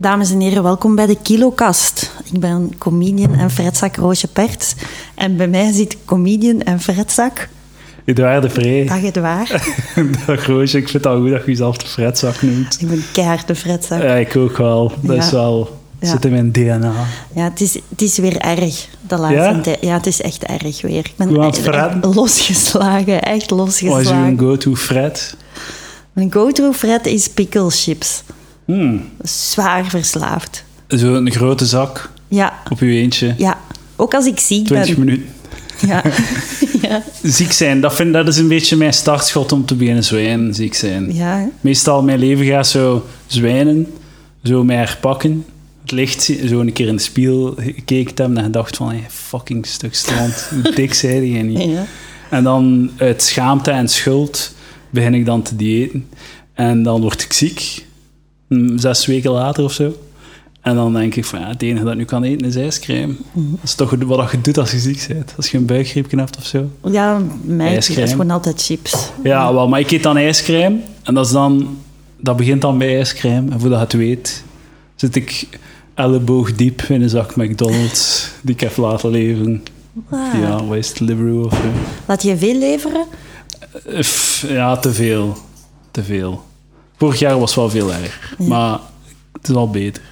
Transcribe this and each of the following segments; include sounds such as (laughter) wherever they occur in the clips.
Dames en heren, welkom bij de Kilokast. Ik ben comedian en fretzak Roosje Perts. En bij mij zit comedian en fretzak... Edouard de Vree. Dag Edouard. (laughs) Dag Roosje, ik vind het al goed dat je jezelf de fretzak noemt. Ik ben keihard de fretzak. Ja, ik ook wel. Dat Ja. is wel... Ja. zit in mijn DNA. Ja, het is, het is weer erg, de laatste Ja? tijd. Ja, het is echt erg weer. Ik ben het echt losgeslagen, Wat is uw losgeslagen. go-to fret? Mijn go-to fret is pickle chips. Hmm. Zwaar verslaafd. Zo'n grote zak Ja, op uw eentje. ja. Ook als ik ziek 20 ben. minuten. Ja. (laughs) ja. Ziek zijn, dat, vind, dat is een beetje mijn startschot om te beginnen zwijnen. Ziek zijn. Ja, hè. Meestal mijn leven gaat zo zwijnen, zo mij herpakken. Het licht, zo een keer in de spiegel gekeken hebben en gedacht van, hey, fucking stuk strand, (laughs) hoe dik zei je niet? ja. En dan uit schaamte en schuld begin ik dan te diëten. En dan word ik ziek, zes weken later of zo. En dan denk ik van, ja, het enige dat ik nu kan eten is ijscream. Dat is toch wat je doet als je ziek bent. Als je een buikgriepje hebt of zo. Ja, mij is gewoon altijd chips. Ja, wel, maar ik eet dan ijscream. En dat is dan... Dat begint dan bij ijscream. En voordat je het weet, zit ik elleboog diep in een zak McDonald's die ik heb laten leveren. Ah. Ja, wat is het, Deliveroo of zo. Laat je veel leveren? Ja, te veel. Te veel. Vorig jaar was wel veel erger. Ja. Maar het is al beter.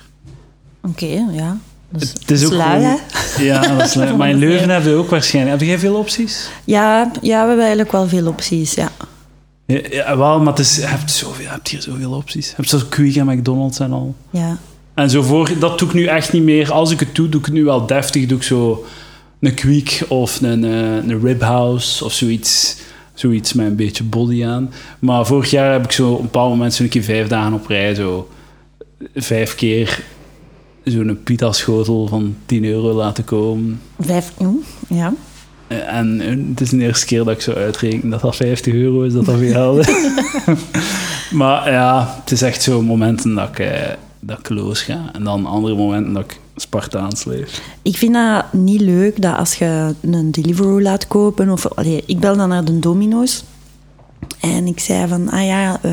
Oké, ja. Het is ook lui, gewoon-? Ja, dat is lui. (laughs) Maar in Leuven hebben we ook waarschijnlijk... Heb jij veel opties? Ja, ja, we hebben eigenlijk wel veel opties, ja. Ja, ja, wel, maar het is, je, hebt zoveel, je hebt hier zoveel opties. Je hebt zo Quick en McDonald's en al. ja. En zo voor, dat doe ik nu echt niet meer. Als ik het doe, doe ik het nu wel deftig. Doe ik zo een Quick of een, eh, een Rib House of zoiets. Zoiets met een beetje body aan. Maar vorig jaar heb ik zo op een bepaald moment zo'n keer vijf dagen op rij zo vijf keer zo'n pita schotel van 10 euro laten komen. Vijf, ja. En het is de eerste keer dat ik zo uitreken dat dat 50 euro is, dat dat veel (laughs) maar ja, het is echt zo momenten dat ik, eh, dat ik los ga. En dan andere momenten dat ik Spartaans leef. Ik vind dat niet leuk dat als je een Deliveroo laat kopen... Of, allee, ik bel dan naar de Domino's. En ik zei van, ah ja... eh,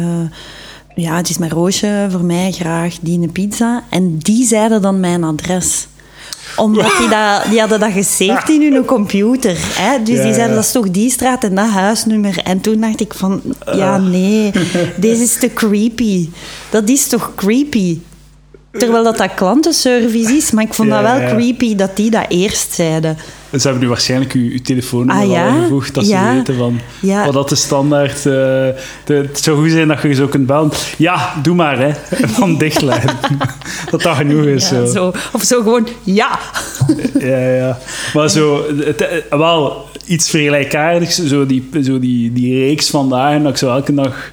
ja, het is mijn Roosje, voor mij graag die een pizza. En die zeiden dan mijn adres. Omdat die, dat, die hadden dat gesaved in hun computer. Hè? Dus Ja, die zeiden, dat is toch die straat en dat huisnummer. En toen dacht ik van, ja nee, (laughs) deze is te creepy. Dat is toch creepy? Terwijl dat dat klantenservice is, maar ik vond Ja, dat wel creepy dat die dat eerst zeiden. Dus ze hebben nu waarschijnlijk uw, uw telefoonnummer Ah, ja? al ingevoegd, dat Ja. ze weten van Ja. wat dat de standaard... eh, de, het zou goed zijn dat je zo kunt bellen. Ja, doe maar, hè. En dan dichtleggen. dat dat genoeg is. Zo. zo. Of zo gewoon, ja. (laughs) Ja, ja. Maar zo, het, eh, wel iets vergelijkaardigs, zo die, zo die, die reeks van dagen dat ik zo elke dag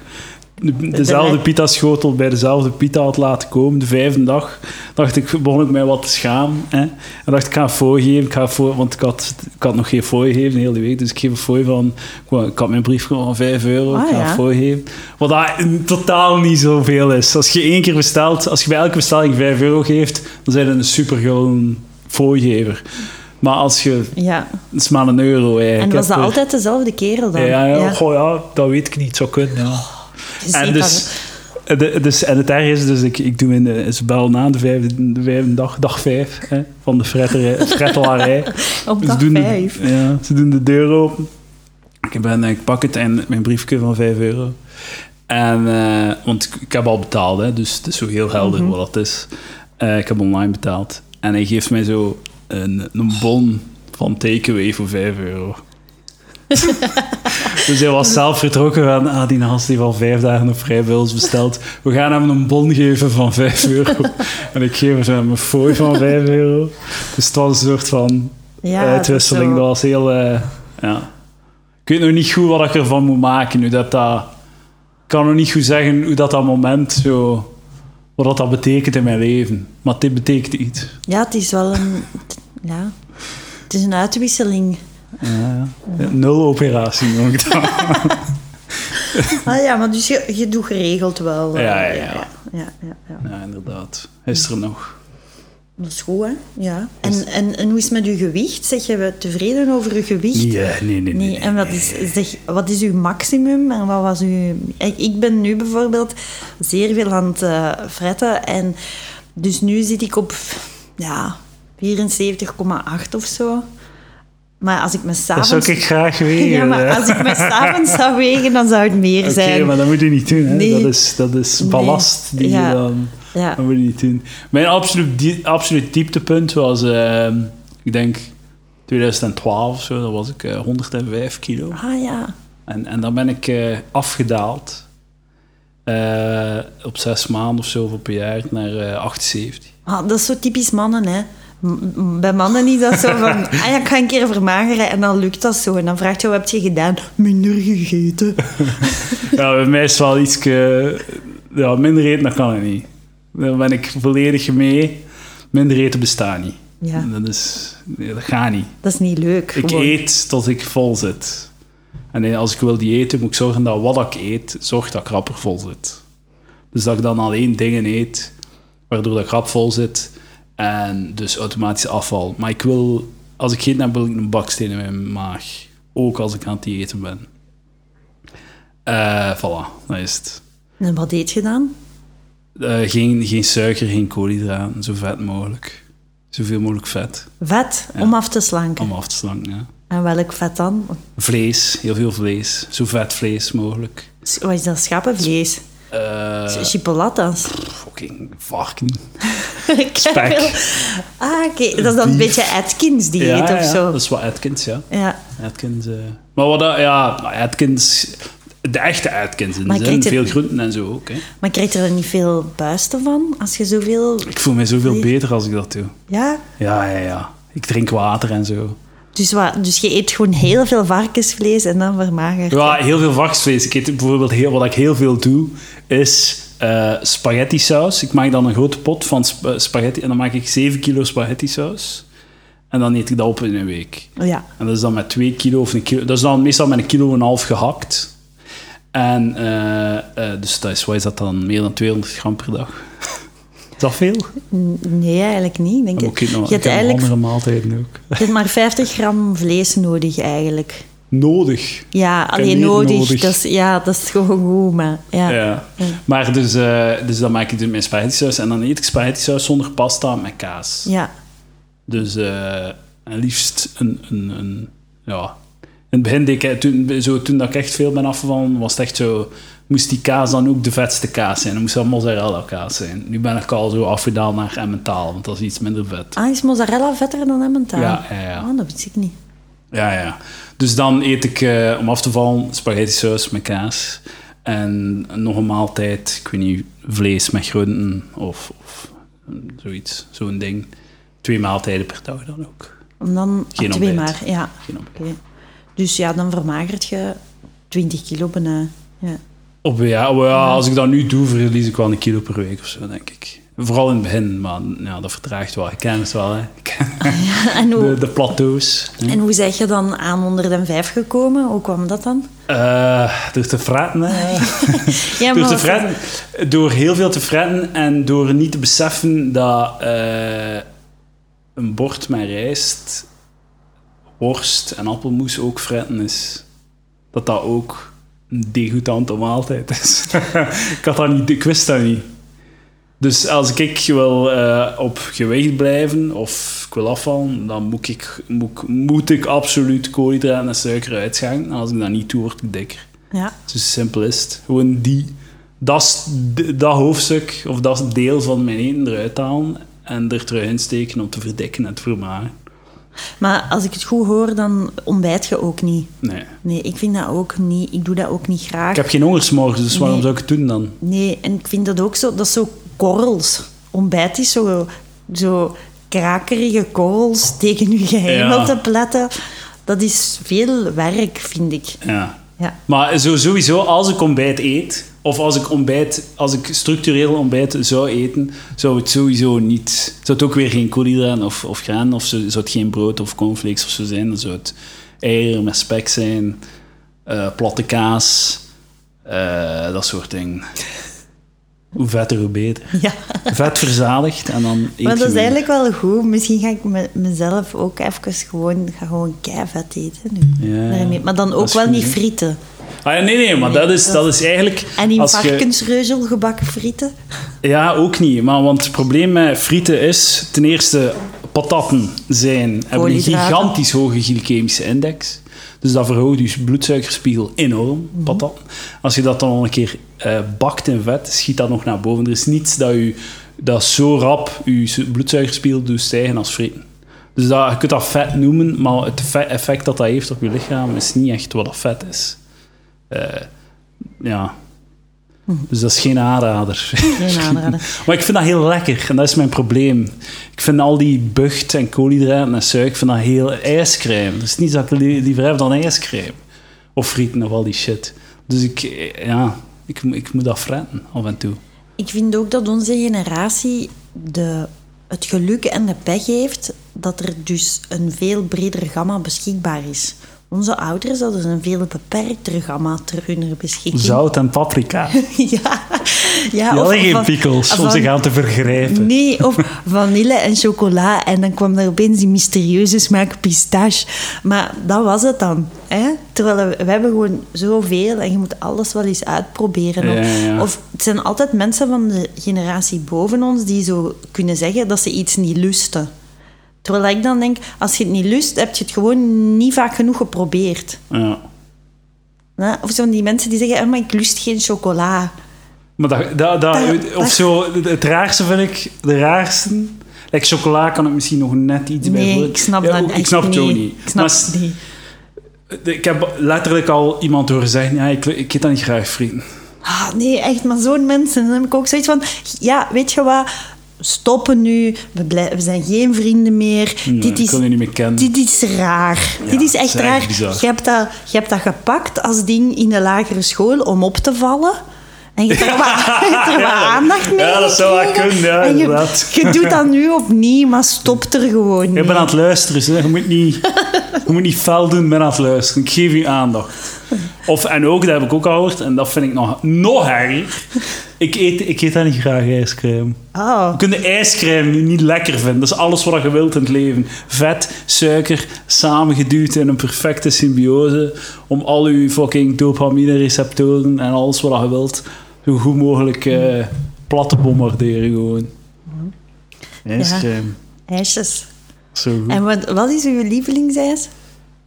dezelfde de- pita-schotel bij dezelfde pita had laten komen, de vijfde dag, dacht ik, begon ik mij wat te schamen. Hè? En dacht ik, ga een fooi geven, ik ga fooi, want ik had, ik had nog geen fooi gegeven de hele week, dus ik geef een fooi van, ik had mijn brief gewoon van 5 euro, Ah, ik ga ja. een fooi geven. Wat dat totaal niet zoveel is. Als je één keer bestelt, als je bij elke bestelling 5 euro geeft, dan zijn je een supergulden fooigever. Maar als je... ja. Het is maar een euro eigenlijk. En was dat altijd dezelfde kerel dan? Ja, ja, Goh, ja, dat weet ik niet. Zou kunnen, ja. En, dus, de, dus, en het erg is, dus ik, ik doe in de, ze bellen na de vijfde, de vijfde dag, dag vijf, hè, van de fretterij- frettelarij. (laughs) op Ze dag doen, de, vijf. ja, ze doen de deur open. Ik, ben, ik pak het en mijn briefje van 5 euro. En, eh, want ik, ik heb al betaald, hè, dus het is zo heel helder Mhm. wat dat is. Eh, ik heb online betaald. En hij geeft mij zo een, een bon van takeaway voor 5 euro. (laughs) dus hij was zelf vertrokken van, ah, die gast heeft al vijf dagen op vrij bij ons besteld. We gaan hem een bon geven van 5 euro. (laughs) en ik geef hem een fooi van 5 euro. Dus het was een soort van Ja, uitwisseling. Dat was heel... eh, ja. Ik weet nog niet goed wat ik ervan moet maken. Nu dat dat... Ik kan nog niet goed zeggen hoe dat, dat moment zo... Wat dat, dat betekent in mijn leven. Maar dit betekent iets. Ja, het is wel een... Ja, het is een uitwisseling. Nul operatie nog (laughs) gedaan. Ah ja, maar dus je, je doet geregeld wel. eh, Ja, ja, ja. ja. ja, inderdaad. Gisteren nog. Dat is goed, hè? Ja. En, en, en hoe is het met uw gewicht? Zeg je tevreden over uw gewicht? Ja, nee, nee, nee. En wat is, zeg, wat is uw maximum en wat was uw... Ik, ik ben nu bijvoorbeeld zeer veel aan het eh, fretten en Dus nu zit ik op ja, 74,8 of zo. Maar als ik me Dat s'avonds... zou ik graag wegen. (laughs) Ja, maar hè. als ik me s'avonds zou wegen, dan zou het meer Oké, zijn. maar dat moet je niet doen. Hè? Nee. Dat, is, dat is Nee. ballast die Ja. je dan... Ja. Dat moet je niet doen. Mijn absoluut, die, absoluut dieptepunt was, ehm, ik denk 2012 of zo, dat was ik eh, 105 kilo. Ah ja. En, en dan ben ik eh, afgedaald eh, op zes maanden of zo, of op een jaar, naar eh, 78. Ah, dat is zo typisch mannen, hè. Bij mannen is dat zo van... (laughs) Ah ja, ik ga een keer vermageren en dan lukt dat zo. En dan vraagt je, wat heb je gedaan? Minder gegeten. (laughs) Ja, bij mij is het wel iets... ja, minder eten, dat kan ik niet. Dan ben ik volledig mee. Minder eten bestaat niet. Ja, Dat, is, nee, dat gaat niet. dat is niet leuk. Ik gewoon. eet tot ik vol zit. En eh, als ik wil diëten, moet ik zorgen dat wat ik eet, zorgt dat ik rapper vol zit. Dus dat ik dan alleen dingen eet, waardoor dat ik rap vol zit. En dus automatisch afval. Maar ik wil, als ik geen heb, wil ik een baksteen in mijn maag. Ook als ik aan het diëten ben. Eh voilà, dat is het. En wat eet je dan? Eh, geen, geen suiker, geen koolhydraten, zo vet mogelijk. Zoveel mogelijk vet, Vet, Ja. om af te slanken. om af te slanken. Ja. En welk vet dan? Vlees, heel veel vlees. Zo vet vlees mogelijk. Wat is dat? Schappenvlees? Eh Chipolatas? fucking varken. (laughs) Spek. Ah, oké. Dat is dan een beetje Atkins-dieet Ja, of ja, zo. dat is wat Atkins, ja. Ja. Atkins, eh. Maar wat dat, ja, Atkins... De echte Atkins in zin. Veel groenten en zo ook, hè. Maar krijg je er niet veel buisten van als je zoveel... Ik voel me zoveel beter als ik dat doe. Ja? Ja, ja, ja. Ik drink water en zo. Dus, wat, dus je eet gewoon heel veel varkensvlees en dan vermagert. Ja, heel veel varkensvlees. Ik eet bijvoorbeeld heel, wat ik heel veel doe, is eh spaghetti saus. Ik maak dan een grote pot van sp- spaghetti en dan maak ik 7 kilo spaghetti saus. En dan eet ik dat op in een week. Ja. En dat is dan met 2 kilo of een kilo. Dat is dan meestal met een kilo en een half gehakt. En eh, eh, dus dat is, wat is dat dan? Meer dan 200 gram per dag. (laughs) Is dat veel? Nee, eigenlijk niet. Denk het. ik je hebt eigenlijk andere maaltijden ook. je hebt maar 50 gram vlees nodig, eigenlijk. Nodig. Ja, alleen nodig. nodig. Dat is, ja, dat is gewoon goed, maar... Ja. Ja. Ja. Maar dus, eh, dus dan maak ik dus mijn spaghetti saus. En dan eet ik spaghetti saus zonder pasta met kaas. Ja. Dus eh, en liefst een, een, een... Ja... In het begin, deed ik, toen, zo, toen dat ik echt veel ben afgevallen, was het echt zo... Moest die kaas dan ook de vetste kaas zijn? Dan moest dat mozzarella kaas zijn. Nu ben ik al zo afgedaald naar Emmentaal, want dat is iets minder vet. Ah, is mozzarella vetter dan Emmentaal? Ja, ja, ja. Oh, dat wist ik niet. Ja, ja. Dus dan eet ik, eh, om af te vallen, spaghetti saus met kaas. En nog een maaltijd, ik weet niet, vlees met groenten of, of zoiets, zo'n ding. Twee maaltijden per dag dan ook. En dan Geen ah, twee ontbijt. maar, ja. Geen. Dus ja, dan vermagert je 20 kilo bijna. Ja. Op, ja, als ik dat nu doe, verlies ik wel een kilo per week of zo, denk ik. Vooral in het begin, maar ja, dat vertraagt wel. Ik ken het wel, hè. Ik ken (laughs) En, hoe, de, de plateaus. en hoe zeg je dan aan 105 gekomen? Hoe kwam dat dan? Eh, door te fretten, hè. (laughs) Ja, Door te fretten, door heel veel te fretten en door niet te beseffen dat eh, een bord met rijst, worst en appelmoes ook fretten is. Dat dat ook degoutante maaltijd is. (laughs) ik, had dat niet, ik wist dat niet. Dus als ik wil eh, op gewicht blijven of ik wil afvallen, dan moet ik, moet, moet ik absoluut koolhydraten en suiker uitschenken. En als ik dat niet doe, word ik dikker. Ja. Zo simpel is het. Gewoon die, dat, dat hoofdstuk of dat deel van mijn eten eruit halen en er terug insteken om te verdikken en te vermageren. Maar als ik het goed hoor, dan ontbijt je ook niet. Nee. Nee, ik vind dat ook niet. Ik doe dat ook niet graag. Ik heb geen hongersmorgen, dus waarom zou ik het doen dan? Nee, en ik vind dat ook zo. Dat is zo korrels. Ontbijt is zo, zo krakerige korrels tegen je gehemel Ja. te pletten. Dat is veel werk, vind ik. Ja. Ja. Maar zo, sowieso, als ik ontbijt eet, of als ik ontbijt, als ik structureel ontbijt zou eten, zou het sowieso niet, zou het ook weer geen koolhydraten of, of graan, of zo, zou het geen brood of cornflakes of zo zijn, dan zou het eieren met spek zijn, eh, platte kaas, eh, dat soort dingen. Hoe vetter, hoe beter. Ja. Vet verzadigd en dan eet Maar dat is eigenlijk wel goed. Misschien ga ik me, mezelf ook even gewoon, ga gewoon keivet eten nu. Ja. Maar dan ook wel goed, niet frieten. Ah, ja, nee, nee, maar dat is, dat is eigenlijk... En in varkensreuzel gebakken frieten? Ja, ook niet. Maar, want het probleem met frieten is, ten eerste, patatten zijn, hebben een gigantisch hoge glycemische index. Dus dat verhoogt je bloedsuikerspiegel enorm, Mhm. patatten. Als je dat dan al een keer eh, bakt in vet, schiet dat nog naar boven. Er is niets dat, je, dat zo rap je su- bloedsuikerspiegel doet stijgen als frieten. Dus dat, je kunt dat vet noemen, maar het effe- effect dat dat heeft op je lichaam is niet echt wat dat vet is. Eh, ja. Dus dat is geen aanrader. Geen aanrader. (laughs) Maar ik vind dat heel lekker en dat is mijn probleem. Ik vind al die bucht en koolhydraten en suiker, ik vind dat heel ijscrème. Dus niet dat ik li- liever heb dan ijscrème. Of frieten of al die shit. Dus ik, ja, ik, ik moet dat fretten af en toe. Ik vind ook dat onze generatie de, het geluk en de pech heeft dat er dus een veel breder gamma beschikbaar is. Onze ouders hadden een veel beperkter gamma ter hun beschikking. Zout en paprika. (laughs) Ja, ja hadden geen van- pickles om zich aan te vergrijpen. Nee, of vanille en chocola. En dan kwam er opeens die mysterieuze smaak pistache. Maar dat was het dan. Hè? Terwijl we, we hebben gewoon zoveel en je moet alles wel eens uitproberen. Ja, ja, ja. Of het zijn altijd mensen van de generatie boven ons die zo kunnen zeggen dat ze iets niet lusten. Terwijl ik dan denk, als je het niet lust, heb je het gewoon niet vaak genoeg geprobeerd. Ja. Hè? Of zo van die mensen die zeggen, "Ah, maar ik lust geen chocola. Maar dat, dat, dat, Dat- of zo, het- raarste vind ik, de raarste... Like chocola kan ik misschien nog net iets bij Nee, ik snap Ja, dat echt Ik snap het ook niet. Ik snap Maar het niet. Ik heb letterlijk al iemand horen zeggen, ja, ik, ik eet dat niet graag, vrienden. Ah, nee, echt, maar zo'n mensen. Dan heb ik ook zoiets van... Ja, weet je wat? Stoppen nu. We, we zijn geen vrienden meer. Ja, dit, ik is, niet meer kennen. dit is raar. Ja, dit is echt is raar. bizar. Je hebt, dat, je hebt dat gepakt als ding in de lagere school om op te vallen. En je hebt (laughs) er wat, Ja, aandacht mee ja, dat zou wel kunnen, ja, En je, doet dat nu opnieuw, maar stop er gewoon Ik ben aan het luisteren, zeg. je moet niet, je moet niet fel doen, ben aan het luisteren. Ik geef je aandacht. Of, en ook, dat heb ik ook al gehoord, en dat vind ik nog, nog erger. Ik eet, ik eet dat niet graag, ijscrème. Oh. Je kunt de ijscrème niet lekker vinden. Dat is alles wat je wilt in het leven. Vet, suiker, samengeduwd in een perfecte symbiose. Om al je fucking dopamine-receptoren en alles wat je wilt zo goed mogelijk eh, plat te bombarderen gewoon. Ijscrème. IJsjes. Zo goed. En wat, wat is uw lievelingsijs?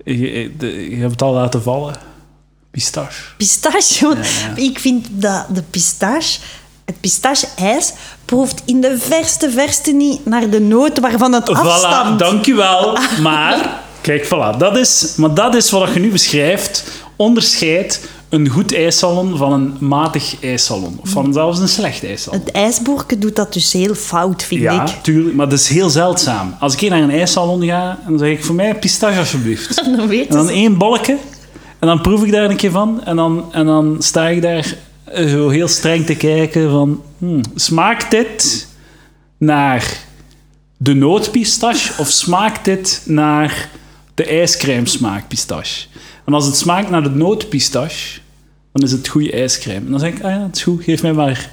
Je, je- de- je hebt het al laten vallen. Pistache. Pistache. (laughs) want Ja, Ik vind dat de pistache, het pistache-ijs, proeft in de verste, verste niet naar de noot waarvan het Voilà, afstamt. dankjewel. (laughs) Maar, kijk, voilà. Dat is, maar dat is wat je nu beschrijft. Onderscheidt een goed ijssalon van een matig ijssalon. Of van zelfs een slecht ijssalon. Het ijsboerke doet dat dus heel fout, vind Ja, ik. tuurlijk. Maar dat is heel zeldzaam. Als ik hier naar een ijssalon ga, dan zeg ik voor mij pistache alsjeblieft. (laughs) Dan weet En dan één bolletje. En dan proef ik daar een keer van. En dan, en dan sta ik daar eh, heel streng te kijken van... hmm, smaakt dit naar de nootpistache of smaakt dit naar de ijscrème smaak pistache? En als het smaakt naar de nootpistache, dan is het goede ijscrème. En dan zeg ik, ah ja, het is goed, geef mij maar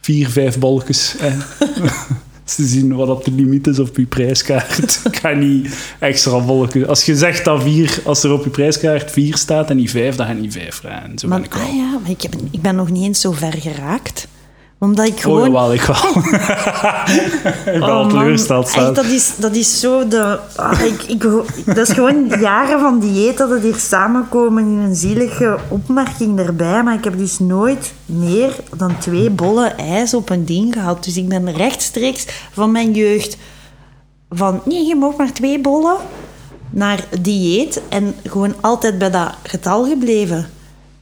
vier, vijf bolletjes. (laughs) te zien wat op de limiet is op je prijskaart. (laughs) Ik ga niet extra bolletjes. Als je zegt dat vier, als er op je prijskaart vier staat en niet vijf, dan ga je niet vijf vragen. Zo Maar, ben ik wel. ah ja, maar ik, heb, ik ben nog niet eens zo ver geraakt. Omdat ik Oh, gewoon... jawel, ik wel. (laughs) ik ben al Oh, man. teleurgesteld. Echt, dat, is, dat is zo de... ah, ik, ik, dat is gewoon jaren van dieet dat het hier samenkomen in een zielige opmerking erbij. Maar ik heb dus nooit meer dan twee bollen ijs op een ding gehad. Dus ik ben rechtstreeks van mijn jeugd van... Nee, je mag maar twee bollen naar dieet. En gewoon altijd bij dat getal gebleven.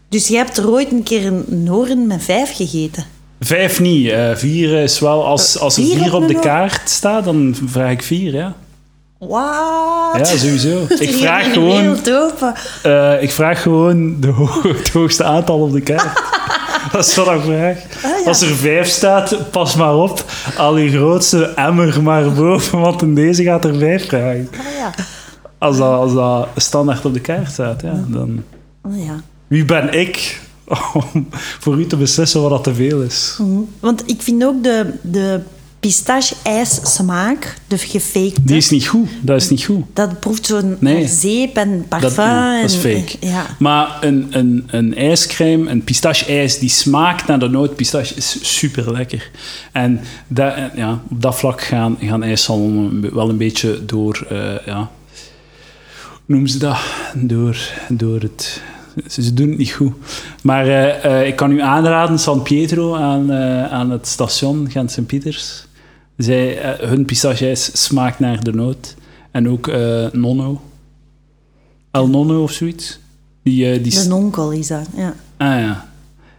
Dus je hebt er ooit een keer een Noren met vijf gegeten. Vijf niet. eh, vier is wel... Als, als er vier vier op op de een- kaart staat, dan vraag ik vier, ja. Wat? Ja, sowieso. (laughs) Ik Die vraag gewoon... eh, ik vraag gewoon de ho- (laughs) het hoogste aantal op de kaart. (laughs) Dat is wat ik vraag. Ah, ja. Als er vijf staat, pas maar op. Al je grootste emmer maar boven, want in deze gaat er vijf vragen. Ah, ja. Als dat, als dat standaard op de kaart staat, ja, dan... Oh, ja. Wie ben ik om voor u te beslissen wat dat te veel is? Mhm. Want ik vind ook de, de pistache-ijs smaak, de gefakte. Die is niet goed. Dat is niet goed. Dat proeft zo'n Nee. zeep en parfum. Dat, is fake. Ja. Maar een, een, een ijscrème, een pistache-ijs, die smaakt naar de nootpistache, is super lekker. En dat, ja, op dat vlak gaan, gaan ijssalonnen wel een beetje door, eh, ja, noemen ze dat? Door, door het... Ze, doen het niet goed. Maar eh, eh, ik kan u aanraden, San Pietro aan, eh, aan het station Gent-Sint-Pieters. Zij, eh, hun pistache-ijs smaakt naar de noot. En ook Nonno. El Nonno of zoiets. Die, die De nonkel is dat, ja. Ah ja.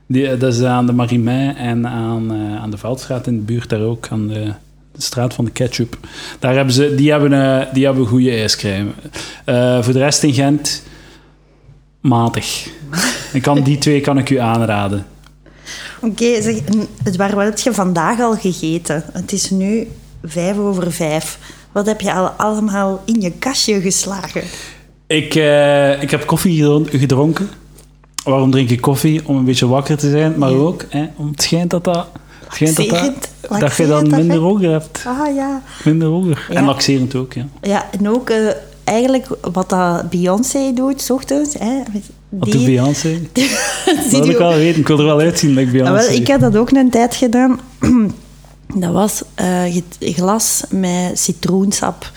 Die, dat is aan de Marimei en aan, aan de Veldstraat in de buurt daar ook, aan de, de straat van de ketchup. Daar hebben ze, die hebben, die hebben goede ijscrème. Voor de rest in Gent, matig. Ik kan, die twee kan ik u aanraden. Oké, het waar, wat heb je vandaag al gegeten? Het is nu vijf over vijf. Wat heb je al allemaal in je kastje geslagen? Ik, eh, ik heb koffie gedron- gedronken. Waarom drink ik koffie? Om een beetje wakker te zijn, maar Ja. ook hè, om het schijnt dat dat... schijnt dat, dat, dat je dan minder honger hebt. Ah ja. Minder honger. Ja. En laxerend ook, ja. Ja, en ook eh, eigenlijk wat dat Beyoncé doet, 's ochtends. Hè, Wat doet Beyoncé? (laughs) Dat wil ik wel weten. Ik wil er wel uitzien ik Ah, Beyoncé. wel, ik heb dat ook een tijd gedaan. (clears throat) Dat was eh, glas met citroensap.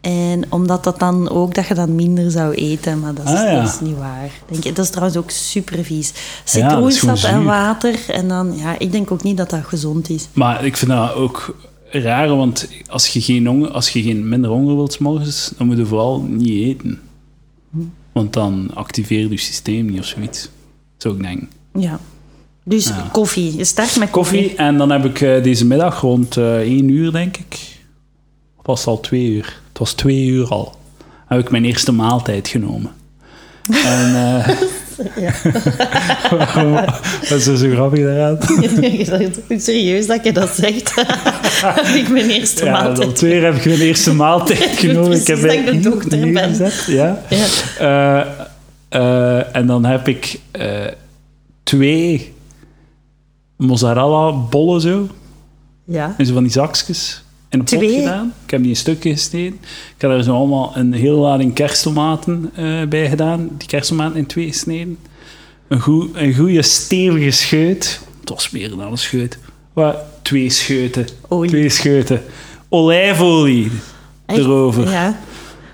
En omdat dat dan ook dat je dan minder zou eten, maar dat is, Ah, ja. dat is niet waar. Denk dat is trouwens ook super vies. Citroensap en water. En dan, ja, ik denk ook niet dat dat gezond is. Maar ik vind dat ook raar, want als je geen, honger, als je geen minder honger wilt morgens, dan moet je vooral niet eten. Want dan activeert je systeem niet of zoiets. Zou ik denken. Ja. Dus Ja. koffie. Je start met koffie. Koffie, en dan heb ik eh, deze middag rond eh 1 uur, denk ik. Of was het al 2 uur? Het was 2 uur al. Heb ik mijn eerste maaltijd genomen. En eh (laughs) Ja. (laughs) wat is er zo grappig daaraan? (laughs) Je hoe serieus dat je dat zegt. Heb (laughs) ik mijn eerste Ja, maaltijd. dan twee heb ik mijn eerste maaltijd genomen. ik heb dat ik de dokter ben. neergezet, Ja. Ja. Eh, eh, en dan heb ik eh, twee mozzarella bollen zo. ja. En zo van die zakjes in een pot gedaan. Ik heb die in stukken gesneden. Ik heb er zo allemaal een hele lading kersttomaten eh, bij gedaan. Die kersttomaten in twee gesneden. Een, een goede stevige scheut. Het was meer dan een scheut. Maar twee scheuten. Olie. Twee scheuten. Olijfolie erover. Ja.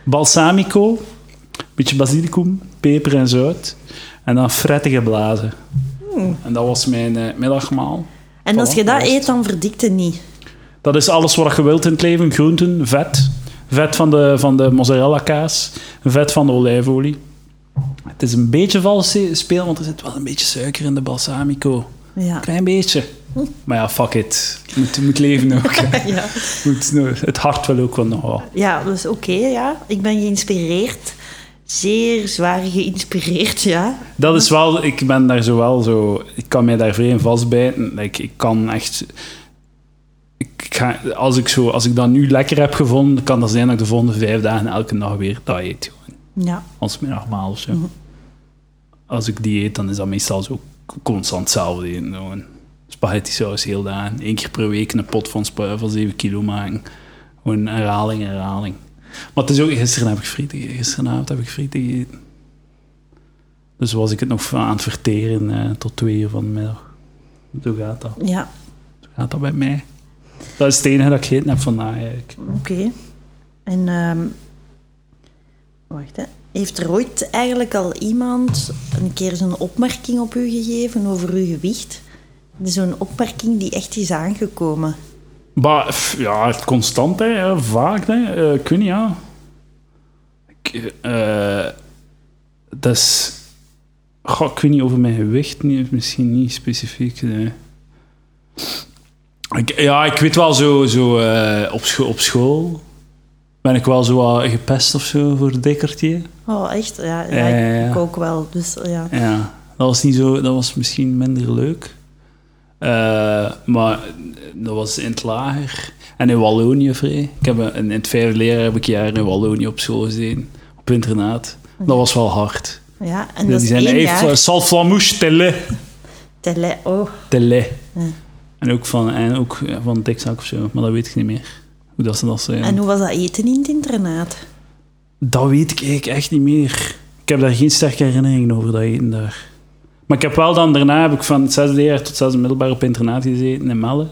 Balsamico. Beetje basilicum, peper en zout. En dan fretten geblazen. Hmm. En dat was mijn eh, middagmaal. En als je dat eet, dan verdikt het niet. Dat is alles wat je wilt in het leven. Groenten, vet. Vet van de, van de mozzarella kaas. Vet van de olijfolie. Het is een beetje vals speel, want er zit wel een beetje suiker in de balsamico. Ja. Klein beetje. Maar ja, fuck it. Moet, moet leven ook. (laughs) Ja. Moet, het hart wil ook wel nog wel. Ja, dus oké, ja. Ik ben geïnspireerd. Zeer zwaar geïnspireerd, ja. Dat is wel, ik ben daar zo wel zo, ik kan mij daar vrij in vastbijten. Like, ik kan echt, ik ga, als, ik zo, als ik dat nu lekker heb gevonden, kan dat zijn dat ik de volgende vijf dagen elke dag weer dat eet. Gewoon, Ja. als middagmaal of zo. Mhm. Als ik die eet, dan is dat meestal zo constant hetzelfde eten. Gewoon. Spaghetti saus heel dagen. Eén keer per week een pot van, spa- van 7 kilo maken. Gewoon herhaling, herhaling. Maar het is ook, gisteren heb ik frieten gegeten. Gisteravond heb ik frieten gegeten. Dus was ik het nog aan het verteren eh, tot twee uur van de middag. Zo gaat dat. Ja, Zo gaat dat bij mij. Dat is het enige dat ik gegeten heb vandaag eigenlijk. oké. En, ehm, wacht hè. Heeft er ooit eigenlijk al iemand een keer zo'n opmerking op u gegeven over uw gewicht? Zo'n opmerking die echt is aangekomen. F- ja, constant, hè, vaak. Hè. Eh, ik weet niet, ja. Ik, eh, dat is... Goh, ik weet niet over mijn gewicht, misschien niet specifiek. nee. Ik, ja, ik weet wel zo, zo eh, op, scho op school ben ik wel zo wat gepest of zo voor dikkertje. Oh, echt? Ja, ja, Ja, ja, ja. ik ook wel. Dus ja. Ja, dat was niet zo, dat was misschien minder leuk. Eh, maar dat was in het lager. En in Wallonië vrij. Ik heb een, in het vijfde leerjaar heb ik jaren in Wallonië op school gezeten. Op internaat. Dat was wel hard. Ja, en Die dat is zijn één jaar. Salflamouche, telle. Tele, oh, Telle. Ja. En ook van, en ook van dikzak of zo, maar dat weet ik niet meer. Hoe dat ze dat zeggen. En hoe was dat eten in het internaat? Dat weet ik eigenlijk echt niet meer. Ik heb daar geen sterke herinneringen over, dat eten daar. Maar ik heb wel dan, daarna heb ik van het zesde jaar tot zesde middelbaar op internaat gezeten in Melle.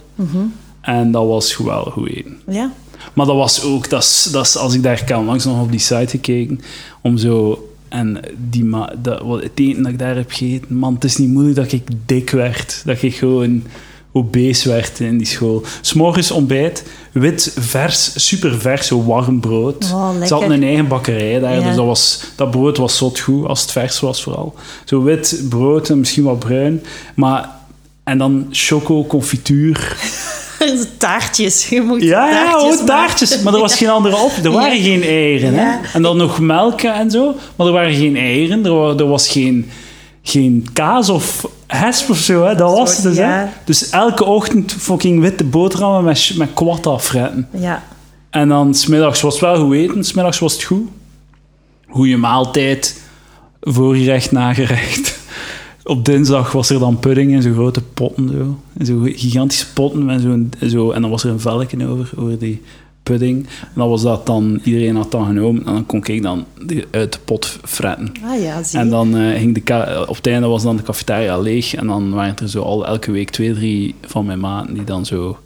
En dat was wel goed eten. Ja. Maar dat was ook, dat is, dat is, als ik daar kan, langs nog op die site gekeken, om zo... En die ma dat, wat, het eten dat ik daar heb gegeten, man, het is niet moeilijk dat ik dik werd. Dat ik gewoon obese werd in die school. S'morgens ontbijt, wit, vers, super vers, zo warm brood. Oh, Ze lekker. hadden een eigen bakkerij daar, Ja. dus dat, was, dat brood was zot goed, als het vers was vooral. Zo wit brood en misschien wat bruin. Maar, en dan choco, confituur. (laughs) taartjes. Je moet Ja, ja, taartjes oh, maken. taartjes. Maar er was geen andere op. Er (laughs) waren Ja. geen eieren. Ja. Hè? En dan nog melk en zo. Maar er waren geen eieren. Er, wa- er was geen, geen kaas of hesp of zo. Hè? Dat was het dus. ja. Hè? Dus elke ochtend fucking witte boterhammen met, met kwat afretten. Ja. En dan smiddags was het wel goed eten. Smiddags was het goed. Goeie maaltijd. Voorgerecht, nagerecht. (laughs) Op dinsdag was er dan pudding in zo'n grote potten. Zo. In zo'n gigantische potten. Met zo'n, zo, en dan was er een velkje over, over die pudding. En dan was dat dan... Iedereen had dan genomen. En dan kon ik dan die uit de pot fretten. Ah ja, zie En dan eh, ging de op het einde was dan de cafetaria leeg. En dan waren er zo al elke week twee, drie van mijn maten die dan zo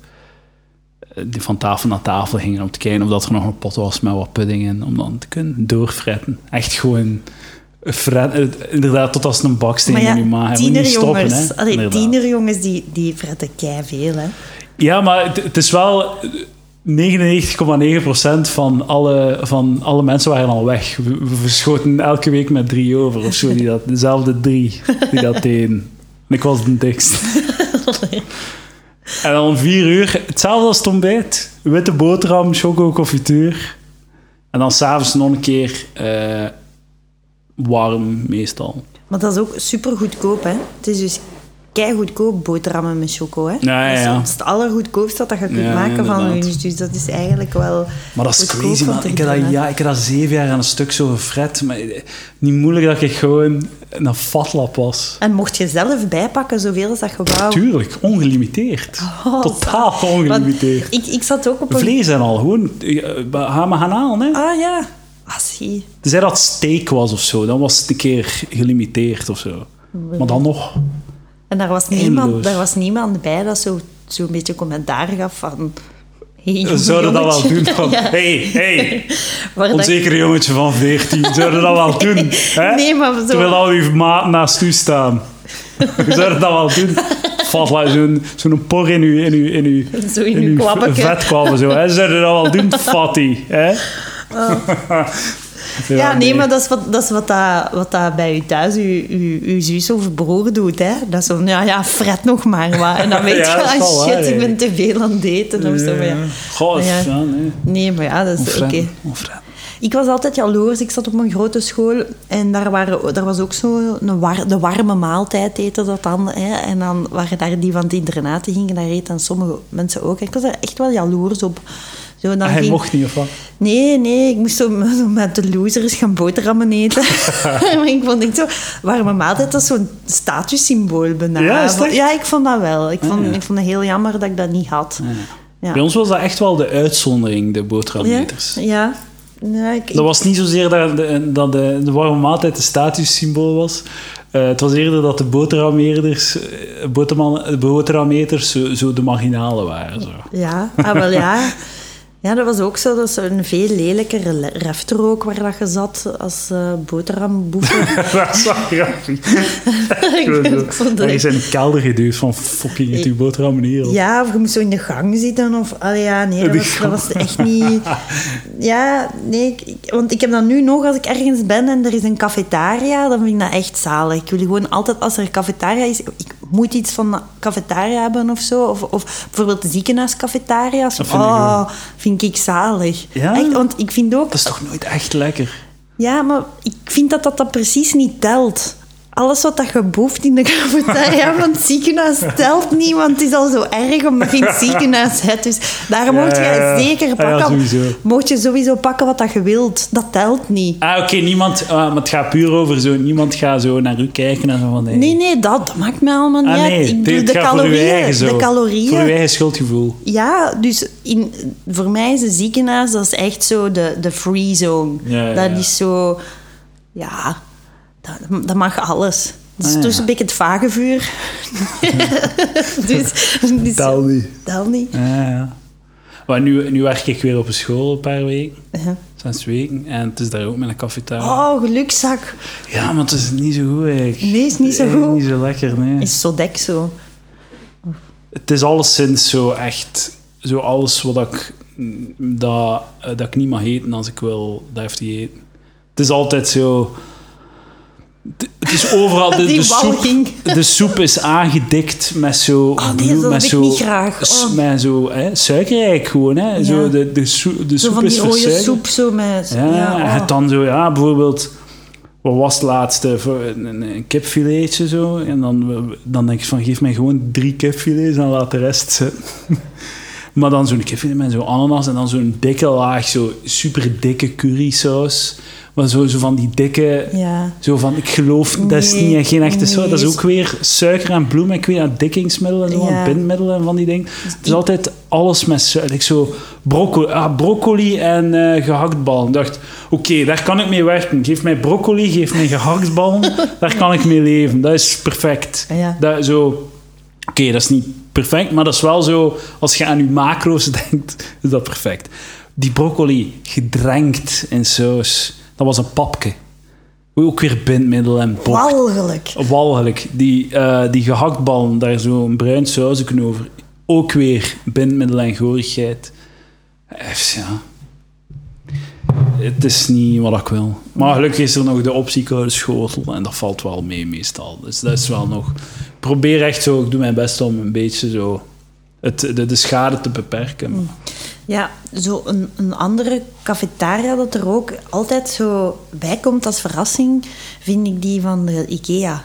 eh, die van tafel naar tafel gingen om te kijken of dat er nog een pot was met wat pudding in. Om dan te kunnen doorfretten. Echt gewoon fretten. eh, Inderdaad, tot als het een baksteen Maar in ja, je maag. Je niet stoppen, tienerjongens, die, die fretten veel, hè. Ja, maar het, het is wel... eh, 99,9% van alle, van alle mensen waren al weg. We, we verschoten elke week met drie over of zo. Die dat, dezelfde drie die dat deden. En ik was de dikst. en dan om vier uur, hetzelfde als het ontbijt. Witte boterham, choco, confituur. En dan s'avonds nog een keer eh, warm, meestal. Maar dat is ook super goedkoop, hè. Het is dus kei goedkoop boterhammen met choco, hè. Ja, ja, ja. Dat is het allergoedkoopste dat je kunt Ja, maken van lunch. Dus dat is eigenlijk wel Maar dat is crazy, man. Ik heb, dat, ja, ik heb dat zeven jaar aan een stuk zo gefret. Maar eh, niet moeilijk dat ik gewoon een fatlap was. En mocht je zelf bijpakken zoveel als dat je wou. Tuurlijk, ongelimiteerd. Oh, Totaal (laughs) ongelimiteerd. ik, ik zat ook op een... Vlees en al, gewoon ga maar gaan halen. Hè. Ah ja. Ah, zie. Tenzij dat steak was of zo, dan was het een keer gelimiteerd of zo. Maar dan nog. En daar was niemand, daar was niemand bij dat zo, zo een beetje commentaar gaf van... Hey, zouden dat wel doen. Van, (laughs) Ja. hey, hey, (laughs) onzeker jongetje van 14, zouden dat wel doen. Hè? (laughs) Nee, maar zo- Terwijl al uw maat naast u staan. Zouden dat wel doen. Vat like zo'n zo'n por in uw, in uw, in uw, Zo in uw klappeke. vetkwabben. Zo, hè? Zouden dat wel doen, fatty. Hè? Ja, nee, maar dat is wat, dat is wat, dat, wat dat bij u thuis uw, uw, uw zus of broer doet. Hè? Dat is zo, ja, ja, fret nog maar wat. En dan (laughs) weet Ja, je, ah, shit, waar, ik ben te veel aan het eten. Of zo, maar ja. Goh, Ja. ja, nee. Nee, maar ja, dat is oké. Ik was altijd jaloers. Ik zat op een grote school en daar, waren, daar was ook zo een war, de warme maaltijd eten dat dan. Hè. En dan waren daar die van het internaat die gingen, daar eten sommige mensen ook. En ik was daar echt wel jaloers op. Zo, dan Ah, Hij ging- mocht niet, of wat? Nee, nee, ik moest zo, zo met de losers gaan boterhammen eten. (laughs) maar ik vond echt zo, warme maaltijd, dat is zo'n statussymbool bijna. Ja, het ja, ik vond dat wel. Ik vond, ja. ik vond het heel jammer dat ik dat niet had. Ja. Bij ons was dat echt wel de uitzondering, de boterhammeters. Ja, ik, Dat was niet zozeer dat de, dat de, de warme maaltijd een statussymbool was. Eh, het was eerder dat de boterhammeters, eh, boterhammeters zo, zo de marginalen waren. Zo. Ja, ah, wel ja. (laughs) Ja, dat was ook zo. Dat is een veel lelijkere le- refter ook waar dat je zat als boterhamboefer. (laughs) dat is wel grappig. (laughs) is de kelder geduwd van fucking het uw boterhammen hier. Ja, of je moest zo in de gang zitten. Of, allee, ja, nee, dat was, dat was echt niet... (laughs) Ja, nee, ik- want ik heb dat nu nog als ik ergens ben en er is een cafetaria, dan vind ik dat echt zalig. Ik wil gewoon altijd, als er een cafetaria is, ik moet iets van de cafetaria hebben of zo. Of, of bijvoorbeeld de ziekenhuiscafetaria's. Dat vind ik oh, vind ik zalig. Ja? Echt, want ik vind ook... Dat is toch nooit echt lekker? Ja, maar ik vind dat dat, dat precies niet telt. Alles wat dat je behoeft in de (laughs) cafetaria van het ziekenhuis telt niet, want het is al zo erg omdat je in het ziekenhuis zit. Dus daar Ja, mocht je ja, ja. zeker Ah, ja, pakken. sowieso. mocht je sowieso pakken wat dat je wilt. Dat telt niet. Ah, oké, niemand... ah, maar het gaat puur over zo... Niemand gaat zo naar u kijken en zo van... hey. Nee, nee, dat, dat maakt mij allemaal niet Ah, uit. nee. Ik bedoel, de calorieën. eigen. De calorieën. Voor uw eigen schuldgevoel. Ja, dus in, voor mij is een ziekenhuis dat is echt zo de, de free zone. Ja, ja, dat ja. is zo... Ja, dat, dat mag alles. Het is Ah, ja. dus een beetje het vagevuur. (laughs) dus, dus, Tel niet. Tel niet. Ja, ja. Maar nu, nu werk ik weer op een school een paar weken. Ja. Zes weken. En het is daar ook met een cafetaria. Oh, gelukzak. Ja, maar het is niet zo goed eigenlijk. Nee, is niet zo goed. Niet zo lekker, nee. Is zo dek zo. Het is alleszins zo echt... Zo alles wat ik... Dat, dat ik niet mag eten als ik wil, dat heeft hij eten. Het is altijd zo... Het- is overal... De, (laughs) de, soep, de soep is aangedikt met zo... Oh, nee, dat met ik zo, niet graag. Oh. Met zo hè, suikerrijk gewoon. Hè. Ja. Zo, de, de, soep, de Zo soep van is versuikerd. soep zo met... Ja, ja, en oh. het dan zo, ja, bijvoorbeeld, wat was het laatste? Voor Een, een, kipfiletje zo. En dan, dan denk je van, geef mij gewoon drie kipfilets en laat de rest. (laughs) maar dan zo'n kipfilet met zo'n ananas en dan zo'n dikke laag, zo super dikke currysaus. Maar zo, zo van die dikke... Ja. Zo van, ik geloof, dat is niet echt geen echte saus. nee, Dat is ook weer suiker en bloem. Ik weet dat dikkingsmiddelen en zo, Ja. en bindmiddelen en van die dingen. Het is altijd alles met suiker. Ik zo broccoli, ah, broccoli en eh gehaktballen. Ik dacht, oké, daar kan ik mee werken. Geef mij broccoli, geef mij gehaktballen. (laughs) daar kan ik mee leven. Dat is perfect. Ja. Dat, zo, oké, dat is niet perfect, maar dat is wel zo... Als je aan je macro's (laughs) denkt, is dat perfect. Die broccoli gedrenkt in saus. Dat was een papke. Ook weer bindmiddel en bocht. Walgelijk. Walgelijk. Die, eh die gehaktballen, daar zo'n bruin sausje over. Ook weer bindmiddel en gorigheid. Ja. Het is niet wat ik wil. Maar gelukkig is er nog de optie koude schotel. En dat valt wel mee meestal. Dus dat is wel nog... Probeer echt zo... Ik doe mijn best om een beetje zo... Het, de, de schade te beperken. Ja, zo een, een andere cafetaria dat er ook altijd zo bij komt als verrassing, vind ik die van de IKEA.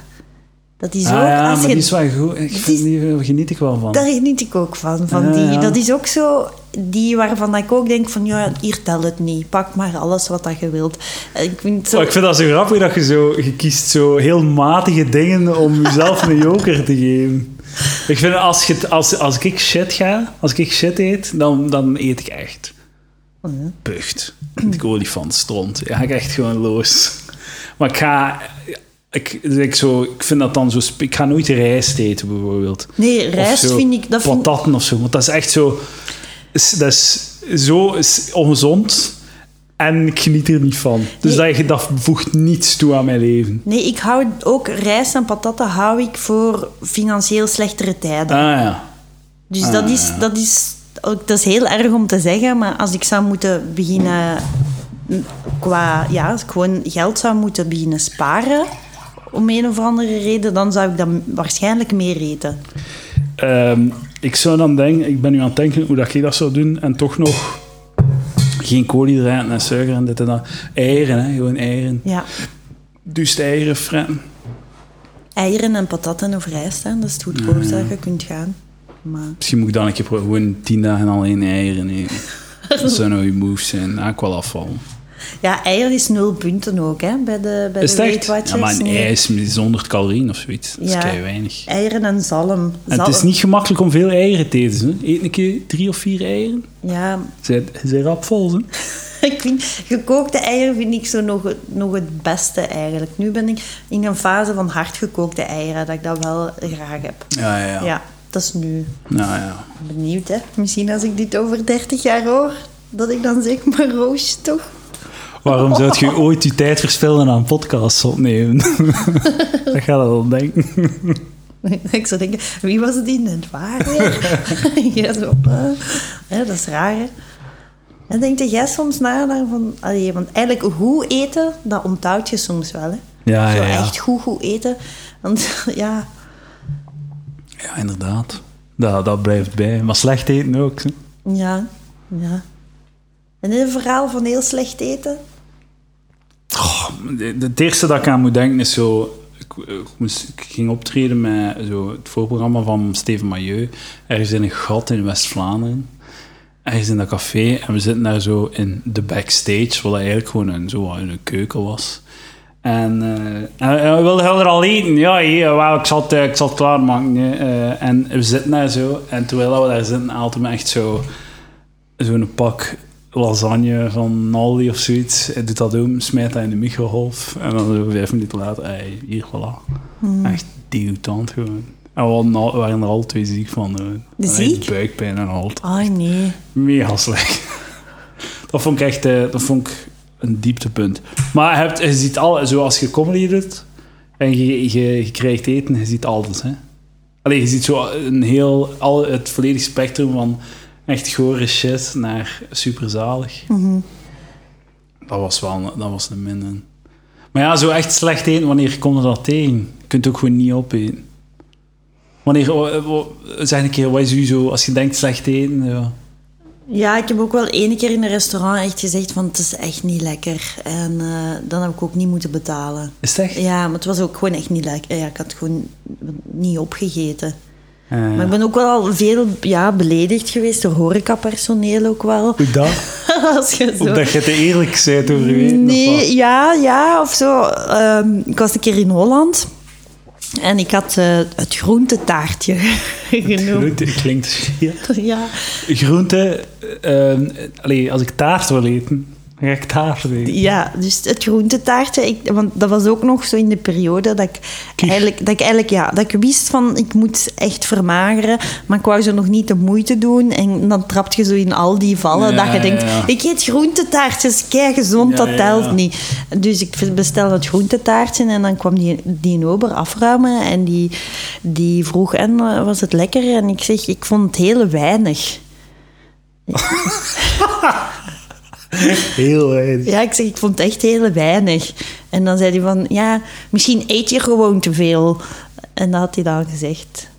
Dat is Ah ook, ja, als maar je, die is wel goed. Ik vind, die geniet ik wel van. daar geniet ik ook van. van Ja, die, ja. Dat is ook zo, die waarvan ik ook denk van, ja, hier tel het niet. Pak maar alles wat dat je wilt. Ik vind het zo... Oh, ik vind dat zo grappig dat je zo... Je kiest zo heel matige dingen om jezelf een joker te geven. Ik vind als, je, als, als ik shit ga, als ik shit eet, dan, dan eet ik echt. Oh, ja. Pucht. Ik olifant stront. Ja, ik echt gewoon los. Maar ik ga... Ik, ik, zo, ik vind dat dan zo... Ik ga nooit rijst eten, bijvoorbeeld. Nee, rijst zo vind ik... Dat vind, Patatten of zo. Want dat is echt zo... is- Dat is zo is ongezond. En ik geniet er niet van. Dus Nee. dat, dat voegt niets toe aan mijn leven. nee, ik hou ook rijst en patatten hou ik voor financieel slechtere tijden. Ah ja. Dus Ah, dat, is, dat, is, dat is heel erg om te zeggen, maar als ik zou moeten beginnen qua, ja, als ik gewoon geld zou moeten beginnen sparen, om een of andere reden, dan zou ik dat waarschijnlijk meer eten. Ehm, ik zou dan denken... Ik ben nu aan het denken hoe dat ik dat zou doen. En toch nog... Geen koolhydraten en suiker en dit en dat. Eieren, hè. Gewoon eieren. Ja, Dus eieren fretten. eieren en patatten of rijst, hè, dat is het goedkoopste dat je kunt gaan. Maar Misschien moet ik dan een keer. Gewoon tien dagen alleen eieren eten. (laughs) Dat zou nou je move zijn. Ah, ik wel afvallen. Ja, eieren is nul punten ook, hè, bij de, bij Is de Weight echt? Watchers. Ja, maar een Nee. ei is is 100 calorieën of zoiets. Dat is kei weinig. Eieren en zalm. En het is Zalm- niet gemakkelijk om veel eieren te eten. Hè? Eet een keer drie of vier eieren. Ja, Ze zijn rap vol. Hè? (laughs) Ik vind, gekookte eieren vind ik zo nog, het- nog het beste eigenlijk. Nu ben ik in een fase van hardgekookte eieren, dat ik dat wel graag heb. Ja, ja, ja. Ja, dat is nu Nou, ja. benieuwd, hè. Misschien als ik dit over 30 jaar hoor, dat ik dan zeg, maar Roosje toch? Waarom zou je ooit je tijd verspillen aan podcasts opnemen? (laughs) dat gaat wel denken. (laughs) ik zou denken, wie was het in het (laughs) ja, zo, eh, dat is raar, hè. En denk jij soms na van... Allee, want eigenlijk goed eten, dat onthoud je soms wel, hè. Ja, Zo ja, ja. echt goed, goed eten. Want ja, Ja, inderdaad. Dat, dat blijft bij. Maar slecht eten ook. Hè? Ja, ja. En een verhaal van heel slecht eten? De- het eerste dat ik aan moet denken is zo... Ik moest, ik ging optreden met zo het voorprogramma van Steven Mailleu. Ergens in een gat in West-Vlaanderen. Ergens in dat café. En we zitten daar zo in de backstage, wat eigenlijk gewoon een, zo een keuken was. En, eh, en, we wilden er al eten. Ja, hier, wel, ik, zal het, eh, ik zal klaarmaken. Eh, en we zitten daar zo. En terwijl we daar zitten, haalt me echt zo... Zo'n pak lasagne van Aldi of zoiets. Hij doet dat om, smijt dat in de microgolf. En dan zo vijf minuten later, hey, hier, voilà. Echt degoutant gewoon. En we waren, al- we waren er al twee ziek van. En echt Ziek? Buikpijn en al. Ah, nee. Mega slecht. (laughs) Dat vond ik echt eh, dat vond ik een dieptepunt. Maar je, hebt, je ziet al, zoals je comedy doet en je, je, je krijgt eten, je ziet alles. Hè? Allee, je ziet zo een heel, al het volledige spectrum van echt gore shit naar superzalig. Dat was wel een- dat was een minder. Maar ja, zo echt slecht eten, wanneer komt er dat tegen? Je kunt het ook gewoon niet opeten. Wanneer, wa- wa- zeg een keer, wat is u zo, als je denkt slecht eten, ja. Ja, ik heb ook wel ene keer in een restaurant echt gezegd van het is echt niet lekker. En eh, dan heb ik ook niet moeten betalen. Is het echt? Ja, maar het was ook gewoon echt niet lekker. Ja, ik had gewoon niet opgegeten. Ja. Maar ik ben ook wel veel ja, beledigd geweest door horecapersoneel ook wel. Hoe dat? (laughs) Als je zo... Omdat je te eerlijk bent over je? Nee, ja, ja, of zo. Ehm, ik was een keer in Holland en ik had eh, het groentetaartje (laughs) genoemd. Groente klinkt schier. Ja, Groente, eh, allee, als ik taart wil eten, eten. ja, dus het groentetaartje. Ik, want dat was ook nog zo in de periode dat ik, eigenlijk, dat ik eigenlijk, ja, dat ik wist van ik moet echt vermageren, maar ik wou zo nog niet de moeite doen. En dan trapt je zo in al die vallen Ja, dat je denkt, ja, ik eet groentetaartjes, kei gezond, Ja, dat telt niet. Dus ik bestelde het groentetaartje en dan kwam die, die ober afruimen en die, die vroeg, en eh, was het lekker? En ik zeg, ik vond het heel weinig. (laughs) (laughs) Heel weinig. Ja, ik zeg, ik vond het echt heel weinig. En dan zei hij van, ja, misschien eet je gewoon te veel. En dat had hij dan gezegd.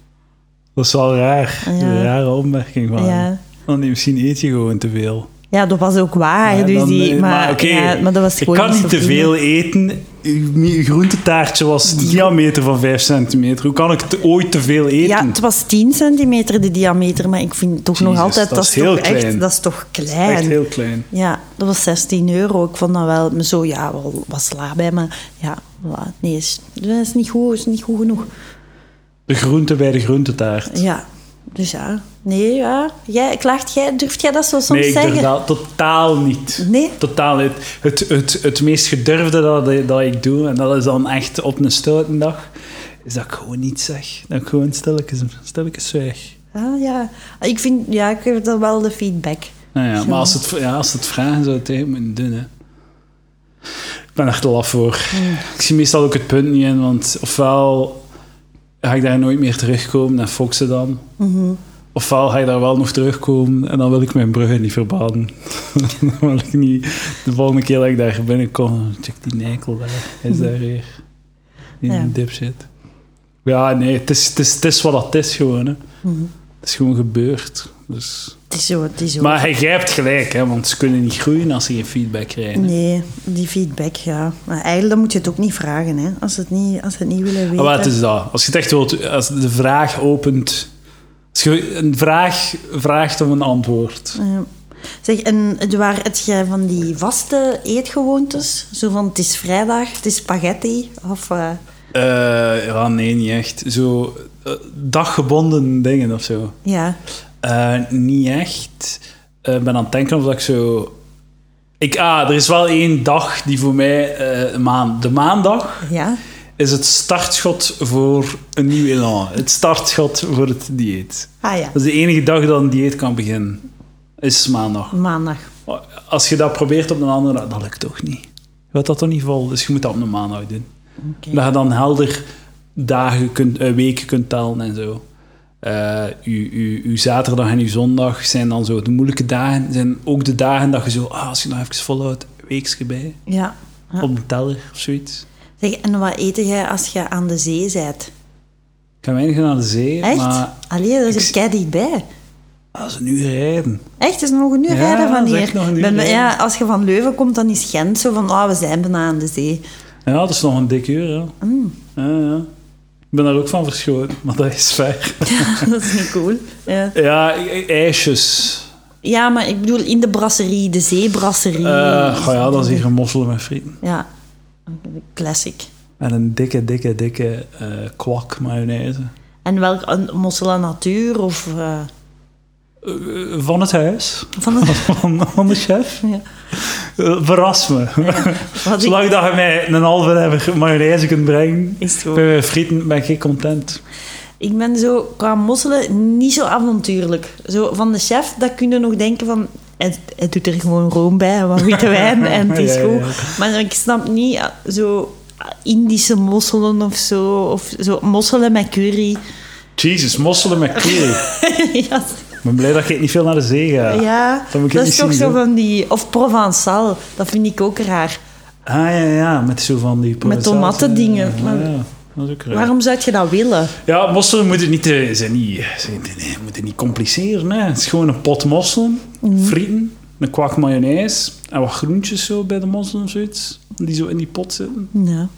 Dat is wel raar. Ja. Een rare opmerking van Ja. hem. Want misschien eet je gewoon te veel. Ja, dat was ook waar. Ja, dus dan, die, eh, maar, oké, ja, maar dat was Je gewoon kan niet te veel eten. Uw uw groentetaartje was een diameter van 5 centimeter. Hoe kan ik ooit te veel eten? Ja, het was 10 centimeter de diameter, maar ik vind toch nog altijd... dat is toch echt, klein. dat is toch klein. Echt heel klein. Ja, dat was 16 euro. Ik vond dat wel zo, ja, wel wat sla bij, maar ja, voilà. nee, is, dat is niet goed, is niet goed genoeg. De groente bij de groentetaart. Ja, dus ja. Nee, ja. Jij, klaagt jij, durft jij dat zo soms nee, ik zeggen? durf dat totaal niet. Nee? Totaal niet. Het, het, het meest gedurfde dat, dat ik doe, en dat is dan echt op een stilte dag, is dat ik gewoon niet zeg. Dat ik gewoon stilletjes, stilletjes zwijg. Ah, ja. Ik vind, ja, ik geef dat wel de feedback. Nou ja, Zo. maar als het, ja, als het vragen zou tegen moeten doen, hè. Ik ben er te laf voor. Ik zie meestal ook het punt niet in, want ofwel ga ik daar nooit meer terugkomen en foksen dan. Ofwel ga ik daar wel nog terugkomen en dan wil ik mijn bruggen niet verbaden. (laughs) dan wil ik niet de volgende keer dat ik daar binnenkom, check die nijkel daar. Hij is daar weer. In Ja. een dipshit. Ja, nee, het is, het, is, het is wat het is gewoon. Hè. Het is gewoon gebeurd. Dus... Het is zo, het is zo. Maar hij grijpt gelijk, hè, want ze kunnen niet groeien als ze geen feedback krijgen. Nee, die feedback, ja. Maar eigenlijk dan moet je het ook niet vragen, hè. Als ze het niet, als het niet willen weten. Maar wat is dat? Als je het echt wilt, als de vraag opent... Als je een vraag vraagt om een antwoord. Ja. Zeg, en waar het jij van die vaste eetgewoontes? Zo van, het is vrijdag, het is spaghetti, of... eh, Eh, ja, nee, niet echt. Zo eh, daggebonden dingen of zo. ja. Eh, niet echt. Eh, Ik ben aan het denken of dat ik zo... Ik, ah, er is wel één dag die voor mij... eh, maan, de maandag Ja? is het startschot voor een nieuw elan. Het startschot voor het dieet. Ah ja, Dat is de enige dag dat een dieet kan beginnen. Is maandag. maandag. Als je dat probeert op een andere dag, dat lukt toch niet. Je dat toch niet vol, dus je moet dat op een maandag doen. Oké. Dat je dan helder dagen kunt, weken kunt tellen en zo. Eh, uw, uw, uw zaterdag en uw zondag zijn dan zo de moeilijke dagen. Zijn ook de dagen dat je zo, ah, als je nog even volhoudt, een weekje bij. Ja. Ja. Op een teller of zoiets. Zeg, en wat eet jij als je aan de zee bent? Ik ga weinig naar de zee, Echt? maar Allee, dat ik is zie- kei dichtbij. dat is een uur rijden. Echt, is nog een uur Ja, rijden van hier. Ben- rijden. ja, als je van Leuven komt, dan is Gent zo van, oh, we zijn bijna aan de zee. Ja, dat is nog een dik uur, ja. Mm. ja, ja. Ik ben daar ook van verschoten, maar dat is fair. (laughs) dat is niet cool. Ja. ja, ijsjes. ja, maar ik bedoel in de brasserie, de zeebrasserie. Goh, ja, dat is hier een mosselen met frieten. Ja, classic. En een dikke, dikke, dikke eh, kwak mayonaise. En welk een mosselen natuur of eh, van het huis. van de, (laughs) Van, van de chef. ja. Verras me. Ik, Zolang dat je mij een halve hebben mayonaise kunt brengen, bij mijn frieten ben ik content. Ik ben zo qua mosselen niet zo avontuurlijk. Zo van de chef, dat kun je nog denken van. Het, het doet er gewoon room bij en wat (laughs) witte wijn en het is Ja, goed. ja. Maar ik snap niet eh, zo Indische mosselen of zo. Of zo mosselen met curry. Jesus, mosselen met curry. (laughs) ja, Ik ben blij dat ik niet veel naar de zee ga. ja, dat is toch zo van die... Of Provençal, dat vind ik ook raar. Ah ja, ja, met zo van die Provençaals, tomatendingen, Ja, maar- ja, dat is ook raar. Waarom zou je dat willen? Ja, mosselen moeten niet, eh, zijn niet, zijn, nee, moeten niet compliceren. Hè. Het is gewoon een pot mosselen, Mhm. frieten, een kwak mayonaise en wat groentjes zo bij de mosselen of zoiets. Die zo in die pot zitten. Ja,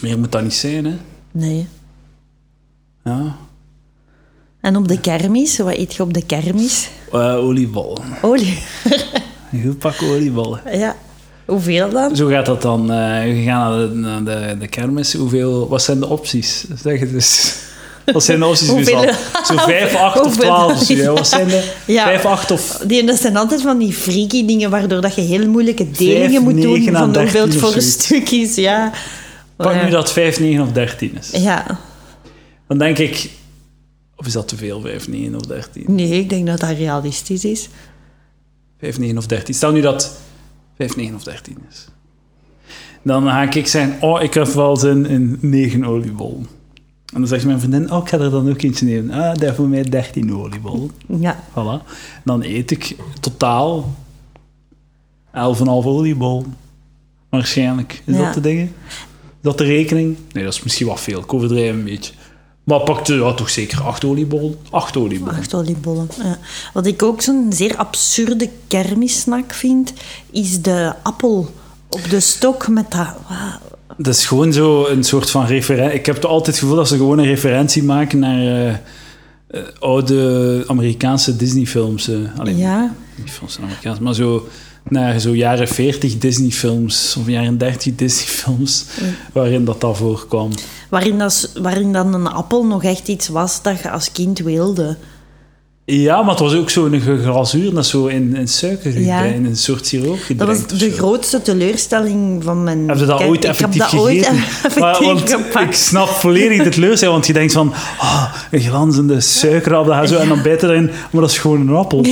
Meer moet dat niet zijn, hè. nee. Ja. En op de kermis, wat eet je op de kermis? Eh, oliebollen. Olie. (laughs) Een goed pak oliebollen. Ja. Hoeveel dan? Zo gaat dat dan. eh we gaan naar de, naar de, de kermis. Hoeveel, wat zijn de opties? Zeg het eens. Wat zijn de opties? Hoeveel-? Zo 5, 8 of Hoeveel- 12. of zo, ja. Wat zijn de (laughs) Ja. 5, 8 of... Die, dat zijn altijd van die freaky dingen waardoor dat je heel moeilijke delingen moet doen van hoeveel het 13 of voor een stuk is. Ja. Pak nu dat 5, 9 of 13 is. Ja. Dan denk ik... Of is dat te veel, 5, 9 of 13? Nee, ik denk dat dat realistisch is. 5, 9 of 13. Stel nu dat 5, 9 of 13 is. Dan ga ik zeggen, oh, ik heb wel zin in 9 oliebollen. En dan zegt mijn vriendin, oh, ik ga er dan ook eentje nemen. Ah, is voor mij 13 oliebollen. Ja. Voilà. Dan eet ik totaal 11,5 oliebollen. Waarschijnlijk. Is Ja. dat de dingen? Is dat de rekening? Nee, dat is misschien wat veel. Ik overdrijf een beetje. Maar pakte ja, toch zeker 8 oliebollen? 8 oliebollen. Acht oliebollen. Ja. Wat ik ook zo'n zeer absurde kermissnack vind, is de appel op de stok met dat... Dat is gewoon zo een soort van referentie. Ik heb altijd het gevoel dat ze gewoon een referentie maken naar eh, eh, oude Amerikaanse Disney-films. eh. Allee, Ja. niet films Amerikaans, maar zo naar zo jaren 40 Disney-films of jaren 30 Disney-films, waarin dat dat voorkwam. Waarin, dat, waarin dan een appel nog echt iets was dat je als kind wilde. Ja, maar het was ook zo'n glazuur dat zo in, in suiker Ja. in een soort siroop Dat gedrenkt. was of de grootste teleurstelling van mijn... Heb je dat ooit ik effectief heb dat ooit gegeten? (laughs) Maar, want gepakt. ik snap volledig de teleurstelling, want je denkt van, ah, een glanzende suikerappel, dat gaat zo, en dan bijt erin, maar dat is gewoon een appel.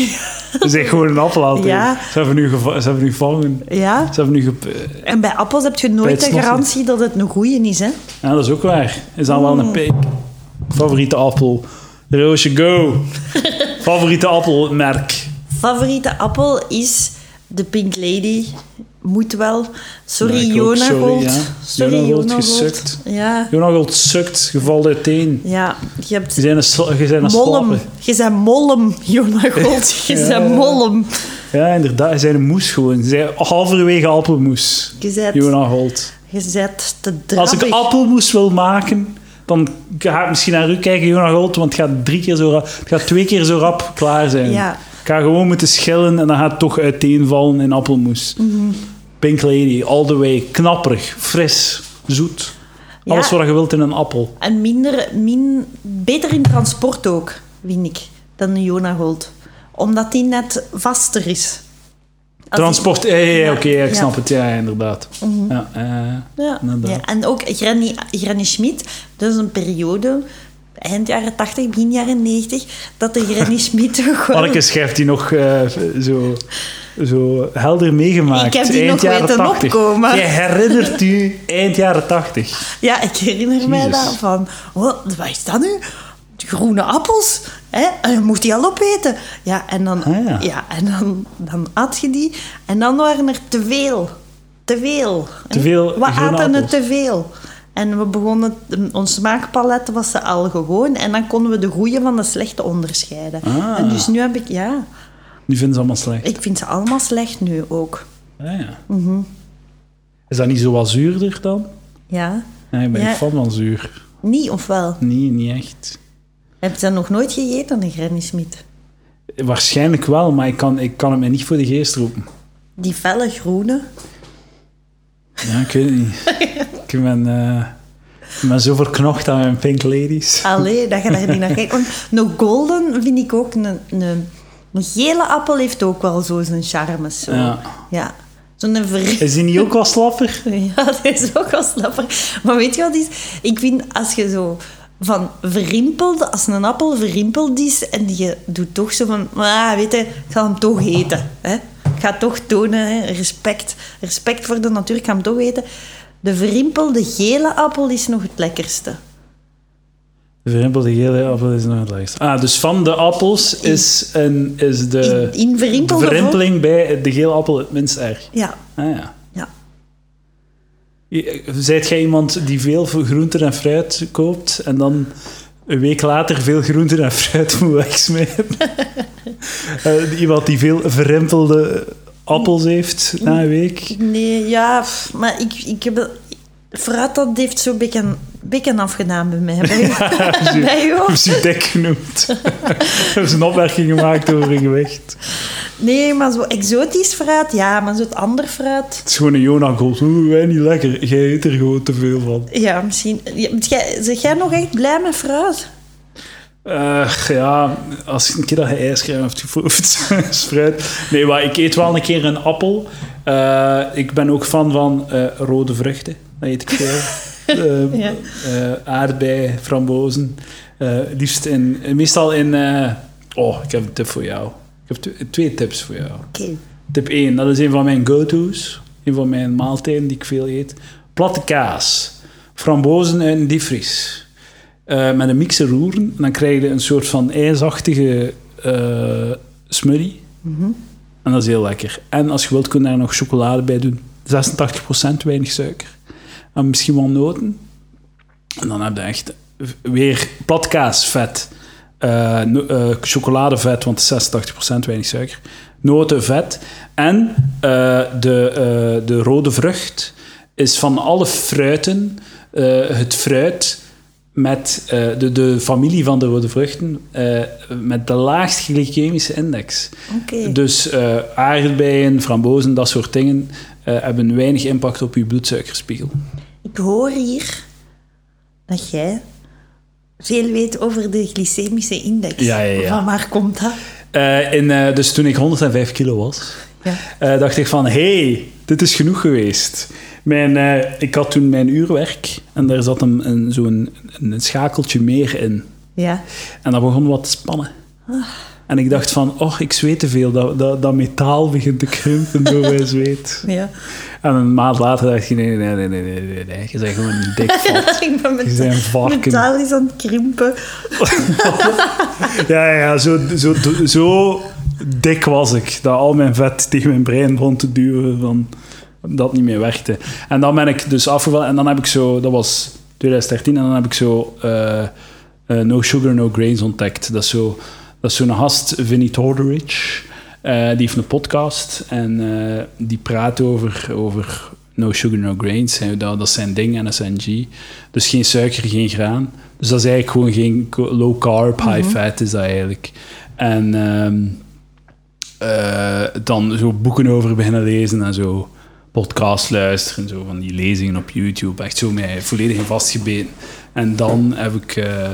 (laughs) Ze zijn gewoon een appel. Ja. Ze hebben nu, geva- ze hebben nu gevangen. Ja, Ze hebben nu en bij appels heb je nooit de garantie dat het een goeie is, hè? Ja, dat is ook waar. Is dan wel een pik. Favoriete appel. Roosje, go. (laughs) Favoriete appelmerk. Favoriete appel is de Pink Lady. Moet wel. Sorry, Jona sorry, Gold. ja. Sorry, Jona Gold, Jona gesukt. Ja, Jonas Gold sukt, je valt uiteen. ja. Je hebt Je zijn een, je een mollem. Je bent mollem, Jona Gold. (laughs) Je Ja. bent mollem. Ja, inderdaad. Je zijn een moes gewoon. Je zijn halverwege appelmoes. Je bent, Jonas Gold. je bent te Als ik drabbig. appelmoes wil maken, dan ga ik misschien naar u kijken, Jonas Gold, want het gaat, drie keer zo rap, het gaat twee keer zo rap klaar zijn. Ja. Ik ga gewoon moeten schillen en dan gaat het toch uiteenvallen in appelmoes. Mhm. Pink Lady, all the way. Knapperig, fris, zoet. Ja. Alles wat je wilt in een appel. En minder, min, beter in transport ook, vind ik, dan een Jona Gold. Omdat die net vaster is. Als Transport, ja, ja, ja, Ja. oké, ik snap het. Ja, inderdaad. Ja, eh, Ja. inderdaad. ja. En ook Granny, Granny Schmid, dat is een periode, eind jaren 80, begin jaren 90, dat de Granny Schmid toch wel... Schrijft die nog eh, zo, zo helder meegemaakt. Ik heb die eind nog weten 80. opkomen. Je herinnert u eind jaren 80. Ja, ik herinner mij Jezus. dat van... Wat, wat is dat nu? Groene appels? Hè? En je moet die al opeten. Ja, en dan, Ah, ja. en dan, dan at je die. En dan waren er te veel. Te veel. Te veel groene aten appels. te veel. En we begonnen... Ons smaakpalet was ze al gewoon. En dan konden we de goede van de slechte onderscheiden. Ah. En dus nu heb ik... Ja, Die vinden ze allemaal slecht. ik vind ze allemaal slecht nu ook. Ah, ja. Mhm. Is dat niet zo wat zuurder dan? Ja. Ja, ik ben Ja. fan van zuur. Niet of wel? Nee, niet echt. Heb je dat nog nooit gegeten, een Granny Smith? Waarschijnlijk wel, maar ik kan, ik kan het me niet voor de geest roepen. Die felle groene. Ja, ik weet het niet. (laughs) ik ben, eh, ben zo verknocht aan mijn Pink Ladies. Allee, dat je daar niet naar (laughs) kijkt. Een golden vind ik ook... Een, een, een gele appel heeft ook wel zo zijn charmes. Zo. Ja. ja. Zo'n ver... Is die niet ook wel slapper? (laughs) Ja, dat is ook wel slapper. Maar weet je wat is? Ik vind als je zo van verrimpeld, als een appel verrimpeld is en je doet toch zo van, ah, weet je, ik ga hem toch eten. Hè? Ik ga toch tonen, hè? Respect, respect voor de natuur, ik ga hem toch eten. De verrimpelde gele appel is nog het lekkerste. De verrimpelde gele appel is nog het lekkerste. Ah, dus van de appels is, een, is de In, in vorm- verrimpeling bij de gele appel het minst erg. Ja, Ah, ja. ja. Zijt jij iemand die veel groenten en fruit koopt en dan een week later veel groenten en fruit (laughs) moet wegsmijten? (laughs) Eh, iemand die veel verrimpelde appels heeft na een week? Nee, ja, maar ik, ik heb... Fruit, dat heeft zo'n beetje, beetje afgedaan bij mij. (laughs) (laughs) Bij, bij jou? Ze je dik genoemd? (laughs) Hebben ze een opmerking gemaakt over je gewicht? Nee, maar zo exotisch fruit, ja, maar zo het ander fruit... Het is gewoon een Jonah-gold. Oeh, wij niet lekker. Jij eet er gewoon te veel van. Ja, misschien... Zeg jij nog echt blij met fruit? Eh, ja, als een keer dat je ijscream hebt geproefd, is (laughs) fruit. Nee, maar ik eet wel een keer een appel. Eh, ik ben ook fan van eh, rode vruchten. Dat eet ik veel. (laughs) Ja. aardbei, frambozen. Liefst in, meestal in... oh, ik heb een tip voor jou. Ik heb tw- twee tips voor jou. Tip 1, dat is een van mijn go-to's. Een van mijn maaltijden die ik veel eet. Platte kaas. Frambozen uit een diepvries. Eh, met een mixer roeren. En dan krijg je een soort van ijsachtige eh smurrie. En dat is heel lekker. En als je wilt, kun je daar nog chocolade bij doen. 86% weinig suiker. En misschien wel noten. En dan heb je echt weer platkaas, vet. Eh, eh, chocoladevet, want het is 86% weinig suiker. Noten, vet. En de, de rode vrucht is van alle fruiten het fruit met eh, de, de familie van de rode vruchten eh, met de laagst glycemische index. Dus eh, aardbeien, frambozen, dat soort dingen hebben weinig impact op je bloedsuikerspiegel. Ik hoor hier dat jij veel weet over de glycemische index. Ja, ja, ja. Van waar komt dat? In, dus toen ik 105 kilo was, Ja. dacht ik van, hey, dit is genoeg geweest. Mijn, eh, ik had toen mijn uurwerk en daar zat een, een, zo'n een schakeltje meer in. Ja. En dat begon wat te spannen. En ik dacht van, oh, ik zweet te veel. Dat, dat, dat metaal begint te krimpen door mijn (laughs) zweet. ja. En een maand later dacht ik, nee, nee, nee, nee, nee, nee, nee. Je bent gewoon een dik (laughs) vat. ik ben met Je bent een varken. metaal is aan het krimpen. (laughs) Ja, ja, ja zo, zo, zo dik was ik. Dat al mijn vet tegen mijn brein begon te duwen. Van, dat niet meer werkte. En dan ben ik dus afgevallen. En dan heb ik zo... Dat was 2013. En dan heb ik zo... eh, eh, no Sugar, No Grains ontdekt. Dat is zo... Dat is zo'n gast, Vinnie Torderich. Eh, die heeft een podcast. En die praat over... over No Sugar, No Grains. En Dat, dat is zijn ding en dat is zijn G. Dus geen suiker, geen graan. Dus dat is eigenlijk gewoon geen low carb, high fat is dat eigenlijk. En ehm, eh, dan zo boeken over beginnen lezen en zo podcast luisteren, zo van die lezingen op YouTube. Echt zo mij volledig in vastgebeten. En dan heb ik... eh,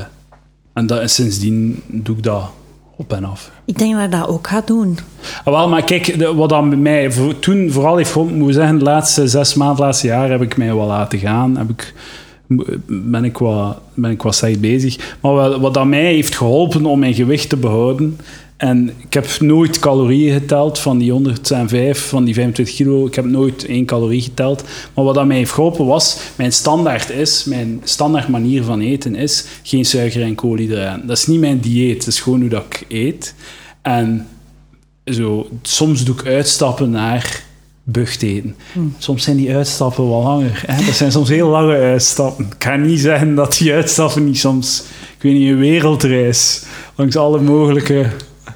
en, dat, en sindsdien doe ik dat op en af. Ik denk dat ik dat ook ga doen. Ah, wel, maar kijk, de- wat dan bij mij voor- toen vooral heeft geholpen, moet ik zeggen, de laatste zes maanden, de laatste jaar heb ik mij wel laten gaan. Heb ik, ben, ik wat, ben ik wat bezig. Maar wat, wat mij heeft geholpen om mijn gewicht te behouden. En ik heb nooit calorieën geteld van die 105, van die 25 kilo. Ik heb nooit één calorie geteld. Maar wat aan mij heeft geholpen was, mijn standaard is, mijn standaard manier van eten is geen suiker en koolhydraten. Dat is niet mijn dieet, dat is gewoon hoe dat ik eet. En zo, soms doe ik uitstappen naar bucht eten. Soms zijn die uitstappen wel langer. Hè? Dat zijn soms heel lange uitstappen. Ik ga niet zeggen dat die uitstappen niet soms, ik weet niet, een wereldreis langs alle mogelijke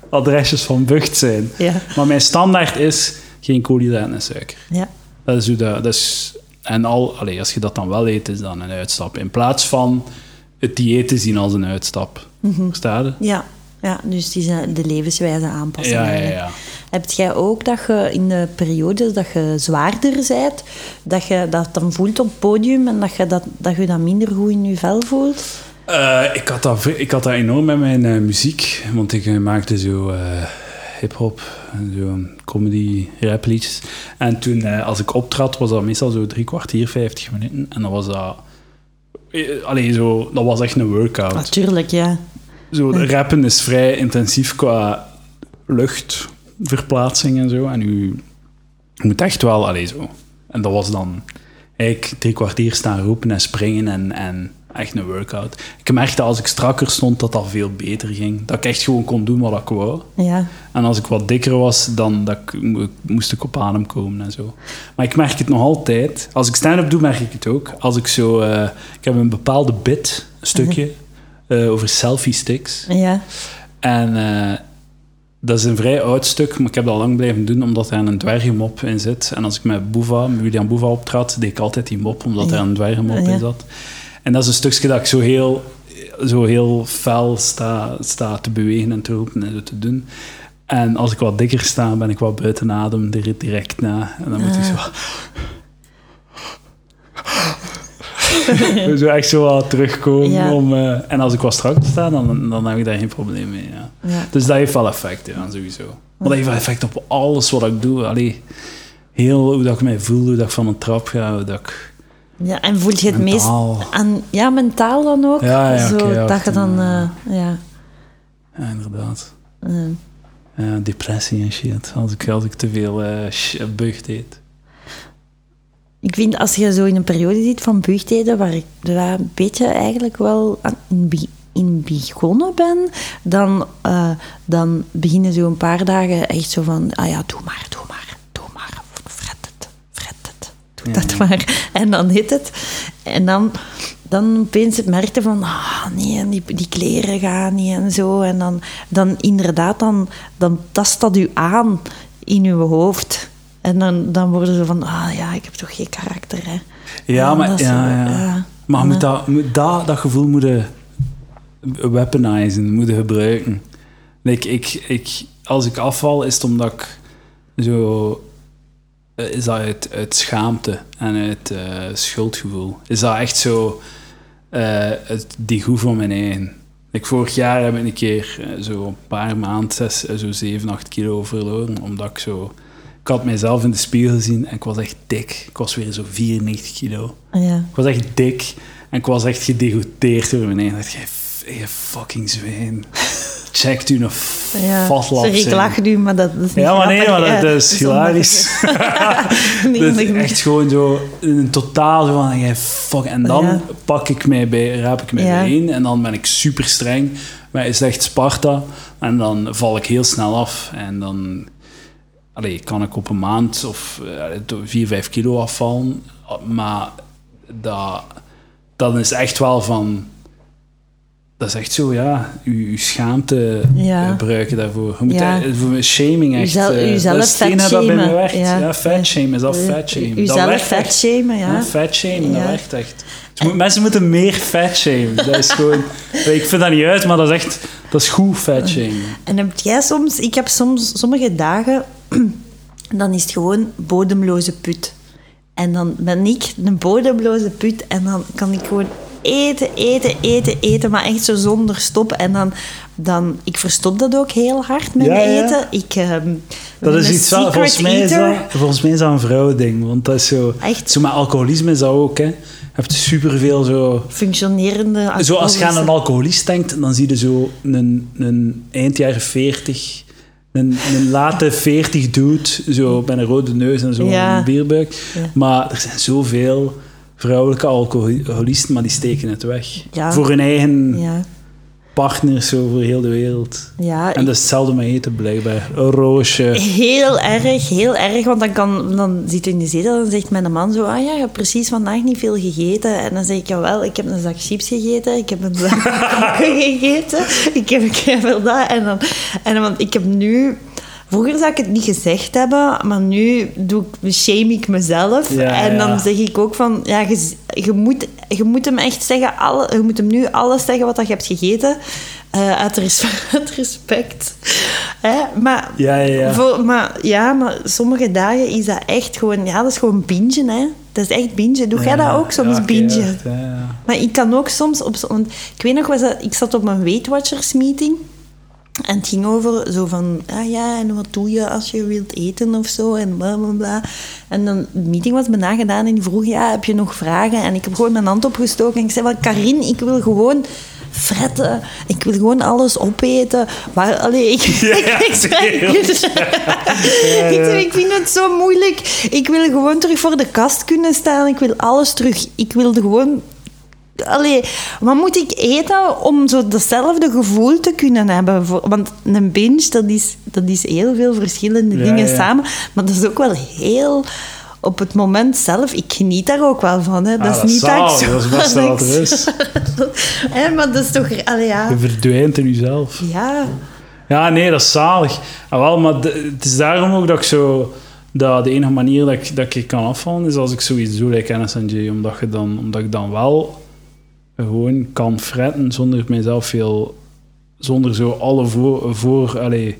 adresjes van bucht zijn. Ja. Maar mijn standaard is geen koolhydraten en suiker. Ja. Dat is hoe dat, dat is, En al, allee, als je dat dan wel eet, is dan een uitstap. In plaats van het dieet te zien als een uitstap. Versta je? Ja, ja, dus is eh, de levenswijze aanpassen. Ja, ja, ja. Heb jij ook dat je in de periodes dat je zwaarder bent, dat je dat dan voelt op het podium en dat je dat, dat, je dat minder goed in je vel voelt? Eh, ik, had dat, ik had dat enorm met mijn eh, muziek, want ik eh, maakte zo hip-hop en zo comedy rap liedjes. En toen, als ik optrad, was dat meestal zo drie kwartier, vijftig minuten. En dan was dat. eh, Allee, zo, dat was echt een workout. Natuurlijk, ja. Zo, rappen is vrij intensief qua luchtverplaatsing en zo. En u moet echt wel, allee, zo. En dat was dan eigenlijk drie kwartier staan roepen en springen en, en echt een workout. Ik merkte als ik strakker stond dat dat veel beter ging. Dat ik echt gewoon kon doen wat ik wou. ja. En als ik wat dikker was, dan dat ik, mo- moest ik op adem komen en zo. Maar ik merk het nog altijd. Als ik stand-up doe, merk ik het ook. Als ik zo... eh, ik heb een bepaalde bit, een stukje, eh, over selfie sticks. Ja. En eh, dat is een vrij oud stuk, maar ik heb dat al lang blijven doen, omdat er een dwergenmop in zit. En als ik met Boeva, met William Boeva optrad, deed ik altijd die mop, omdat er een dwergenmop Ja. in zat. En dat is een stukje dat ik zo heel, zo heel fel sta, sta te bewegen en te roepen en zo te doen. En als ik wat dikker sta, ben ik wat buiten adem direct na. En dan moet ik zo... (laughs) zo echt zo wat terugkomen. Ja. Om, eh, en als ik wat strak sta, dan, dan heb ik daar geen probleem mee. Ja. Ja. Dus dat heeft wel effect, ja, sowieso. Maar dat heeft wel effect op alles wat ik doe. Allee, heel hoe dat ik mij voel, hoe dat ik van een trap ga, hoe dat ik... ja. En voel je het meest Mentaal. aan... Ja, mentaal dan ook? Ja, ja, Zo, dat je dan... ja. eh, ja. Ja, inderdaad. Ja, depressie en shit. Als ik, als ik te veel eh bucht eet. Ik vind als je zo in een periode zit van buigtheden, waar ik daar een beetje eigenlijk wel aan in, in begonnen ben, dan, eh, dan beginnen zo een paar dagen echt zo van, ah ja, doe maar, doe maar, Ja. dat maar. En dan hit het. En dan, dan opeens het merkte van, ah nee, en die, die kleren gaan niet en zo. En dan, dan inderdaad, dan, dan tast dat u aan in uw hoofd. En dan, dan worden ze van, ah ja, ik heb toch geen karakter, hè. Ja, maar, ja, zo, ja. maar je moet dat, moet dat, dat gevoel moeten weaponizen, moeten gebruiken. Like, ik, ik, als ik afval, is het omdat ik zo... eh, Is dat uit, uit schaamte en uit eh, schuldgevoel. Is dat echt zo... eh het degoe van mijn eigen. Like, vorig jaar heb ik een keer eh, zo een paar maanden, zes, zo 7, 8 kilo verloren. Omdat ik zo... Ik had mijzelf in de spiegel gezien en ik was echt dik. Ik was weer zo 94 kilo. Ja. Ik was echt dik en ik was echt gedegoteerd door mijn eigen. Ik dacht, jij fucking zwijn. Checkt u een Ja. vatlap Sorry, ik lach nu, maar dat is niet Ja, maar nee, maar dat is (laughs) hilarisch. Nee, (laughs) dat is echt gewoon zo een totaal zo van, jij fuck. En dan Ja. pak ik mij bij, raap ik mij Ja. bijeen en dan ben ik super streng. Maar is echt Sparta. En dan val ik heel snel af. En dan allee, kan ik op een maand of eh, 4, 5 kilo afvallen. Maar dat, dat is echt wel van... Dat is echt zo, ja. Je, schaamte Ja. gebruiken daarvoor. Je moet Ja. voor shaming echt... Eh, uzelf dat is hetgene dat bij mij werkt. Ja, Ja. fatshamen is dat fatshamen. Dat Uzelf werkt echt. fatshamen, ja. Ja, fatshamen, dat werkt echt. Ze moet- mensen moeten meer fatshamen. Dat is gewoon... (laughs) ik vind dat niet uit, maar dat is echt... Dat is goed fatshamen. En heb jij soms... Ik heb soms sommige dagen... (clears throat) Dan is het gewoon bodemloze put. En dan ben ik een bodemloze put. En dan kan ik gewoon eten, eten, eten, eten. Maar echt zo zonder stop. En dan... dan ik verstop dat ook heel hard met Ja, mijn ja. eten. Ik, ehm, Dat is iets secret volgens mij is dat, volgens mij is dat een vrouwending. Want dat is zo... Echt? Zo met alcoholisme is dat ook, hè. Je hebt superveel zo... Functionerende... Zo als je aan een alcoholist denkt, dan zie je zo een, een eind jaren 40, een, een late 40 dude, zo met een rode neus en zo Ja. een bierbuik. Ja. Maar er zijn zoveel vrouwelijke alcoholisten, maar die steken het weg. Ja. Voor hun eigen Ja, partners, zo voor heel de wereld. ja En dat is hetzelfde met eten, blijkbaar. Een roosje. Heel erg, heel erg. Want dan, kan, dan zit je in de zetel en zegt mijn man zo... Ah ja, je hebt precies vandaag niet veel gegeten. En dan zeg ik, jawel, ik heb een zak chips gegeten. Ik heb een zak (laughs) gegeten. Ik heb, ik heb wel dat. En dan, en dan, want ik heb nu... Vroeger zou ik het niet gezegd hebben, maar nu doe ik, shame ik mezelf. Ja, en dan ja. zeg ik ook van, ja, je, je, moet, je moet hem echt zeggen, alle, je moet hem nu alles zeggen wat dat je hebt gegeten. eh, uit, res- (laughs) uit respect. Hè? Maar, Ja, ja. Voor, maar, ja, maar sommige dagen is dat echt gewoon, ja, dat is gewoon bingen, hè. Dat is echt bingen. Doe jij dat ook soms, ja, bingen? ja. Maar ik kan ook soms... Op, want ik weet nog, was dat, ik zat op een Weight Watchers meeting. En het ging over zo van... Ah ja, en wat doe je als je wilt eten of zo? En bla, bla, bla. En dan, de meeting was bijna gedaan en die vroeg... Ja, heb je nog vragen? En ik heb gewoon mijn hand opgestoken. En ik zei van... Karin, ik wil gewoon fretten. Ik wil gewoon alles opeten. Maar, allee, ik... (laughs) Ja, ik, (laughs) ik, zei, (laughs) ik vind het zo moeilijk. Ik wil gewoon terug voor de kast kunnen staan. Ik wil alles terug. Ik wilde gewoon Allee, wat moet ik eten om zo datzelfde gevoel te kunnen hebben? Want een binge, dat is, dat is heel veel verschillende Ja, dingen ja. samen. Maar dat is ook wel heel... Op het moment zelf, ik geniet daar ook wel van. Hè. Dat Ah, is dat niet dat ik zo... dat is best wel wat er is. Maar dat is toch... Allee, ja. Je verdwijnt in jezelf. Ja. Ja, nee, dat is zalig. Ah, wel, maar het is daarom ook dat ik zo... Dat de enige manier dat ik, dat ik kan afvallen is als ik zoiets doe, like NSNJ. Omdat, je dan, omdat ik dan wel gewoon kan fretten zonder mijzelf veel... Zonder zo alle voor... voor allee,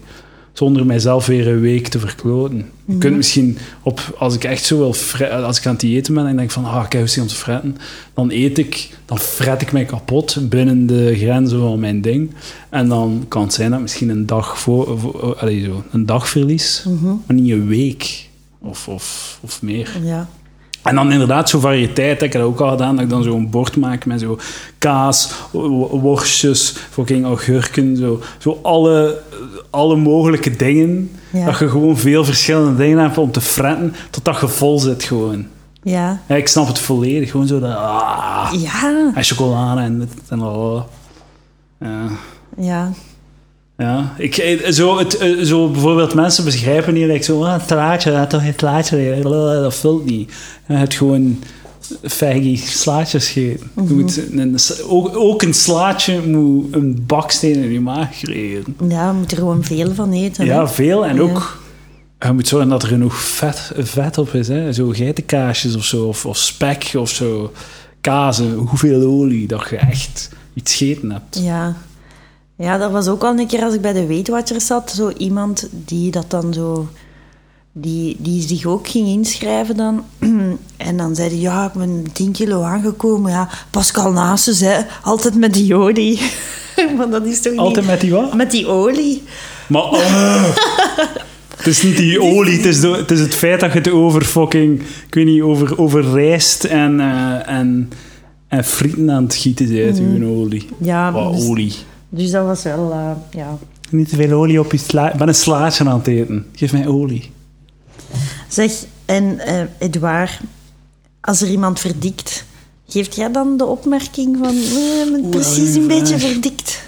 zonder mijzelf weer een week te verkloten. Je kunt misschien op... Als ik echt zo wil... Als ik aan het eten ben en denk van... Ah, ik heb zin om te fretten. Dan eet ik... Dan fret ik mij kapot binnen de grenzen van mijn ding. En dan kan het zijn dat ik misschien een dag voor... zo, een dag verlies. Maar niet een week. Of, of, of meer. ja. En dan inderdaad zo'n variëteit. Ik heb dat ook al gedaan, dat ik dan zo'n bord maak met zo kaas, wo- worstjes, fucking augurken, zo, zo alle, alle mogelijke dingen. Ja. Dat je gewoon veel verschillende dingen hebt om te fretten, totdat je vol zit gewoon. Ja. Ja, ik snap het volledig, gewoon zo dat... Ah, Ja. en chocolade en dit en dat. Ja. Ja. Ja, ik, eh, zo, het, eh, zo bijvoorbeeld mensen begrijpen hier like zo, ah, het laatje, dat toch het laatje, dat vult niet. Je hebt gewoon faggy slaatjes gegeten. Je moet een, ook, ook een slaatje moet een baksteen in je maag creëren. Ja, we moeten er gewoon veel van eten. Ja, veel. En Ja. ook, je moet zorgen dat er genoeg vet, vet op is. Hè. Zo geitenkaasjes of zo, of, of spek of zo. Kazen, hoeveel olie, dat je echt iets gegeten hebt. Ja. Ja, dat was ook al een keer als ik bij de Weight Watchers zat. Zo iemand die dat dan zo... Die, die zich ook ging inschrijven dan. (clears throat) En dan zei hij, ja, ik ben 10 kilo aangekomen. Ja, Pascal Nasus, hè. Altijd met die olie. (laughs) maar dat is toch Altijd niet... met die wat? Met die olie. Maar oh. (laughs) het is niet die olie, het is, de- het is het feit dat je het over fucking, ik weet niet, over, over rijst en, eh, en, en frieten aan het gieten bent, uw olie. Ja, Wat dus, olie. Dus dat was wel... eh, ja. Niet te veel olie op je sla. Ik ben een slaatje aan het eten. Geef mij olie. Zeg, en eh Edouard, als er iemand verdikt... Geeft jij dan de opmerking van... ik ben Oeh, precies een beetje verdikt?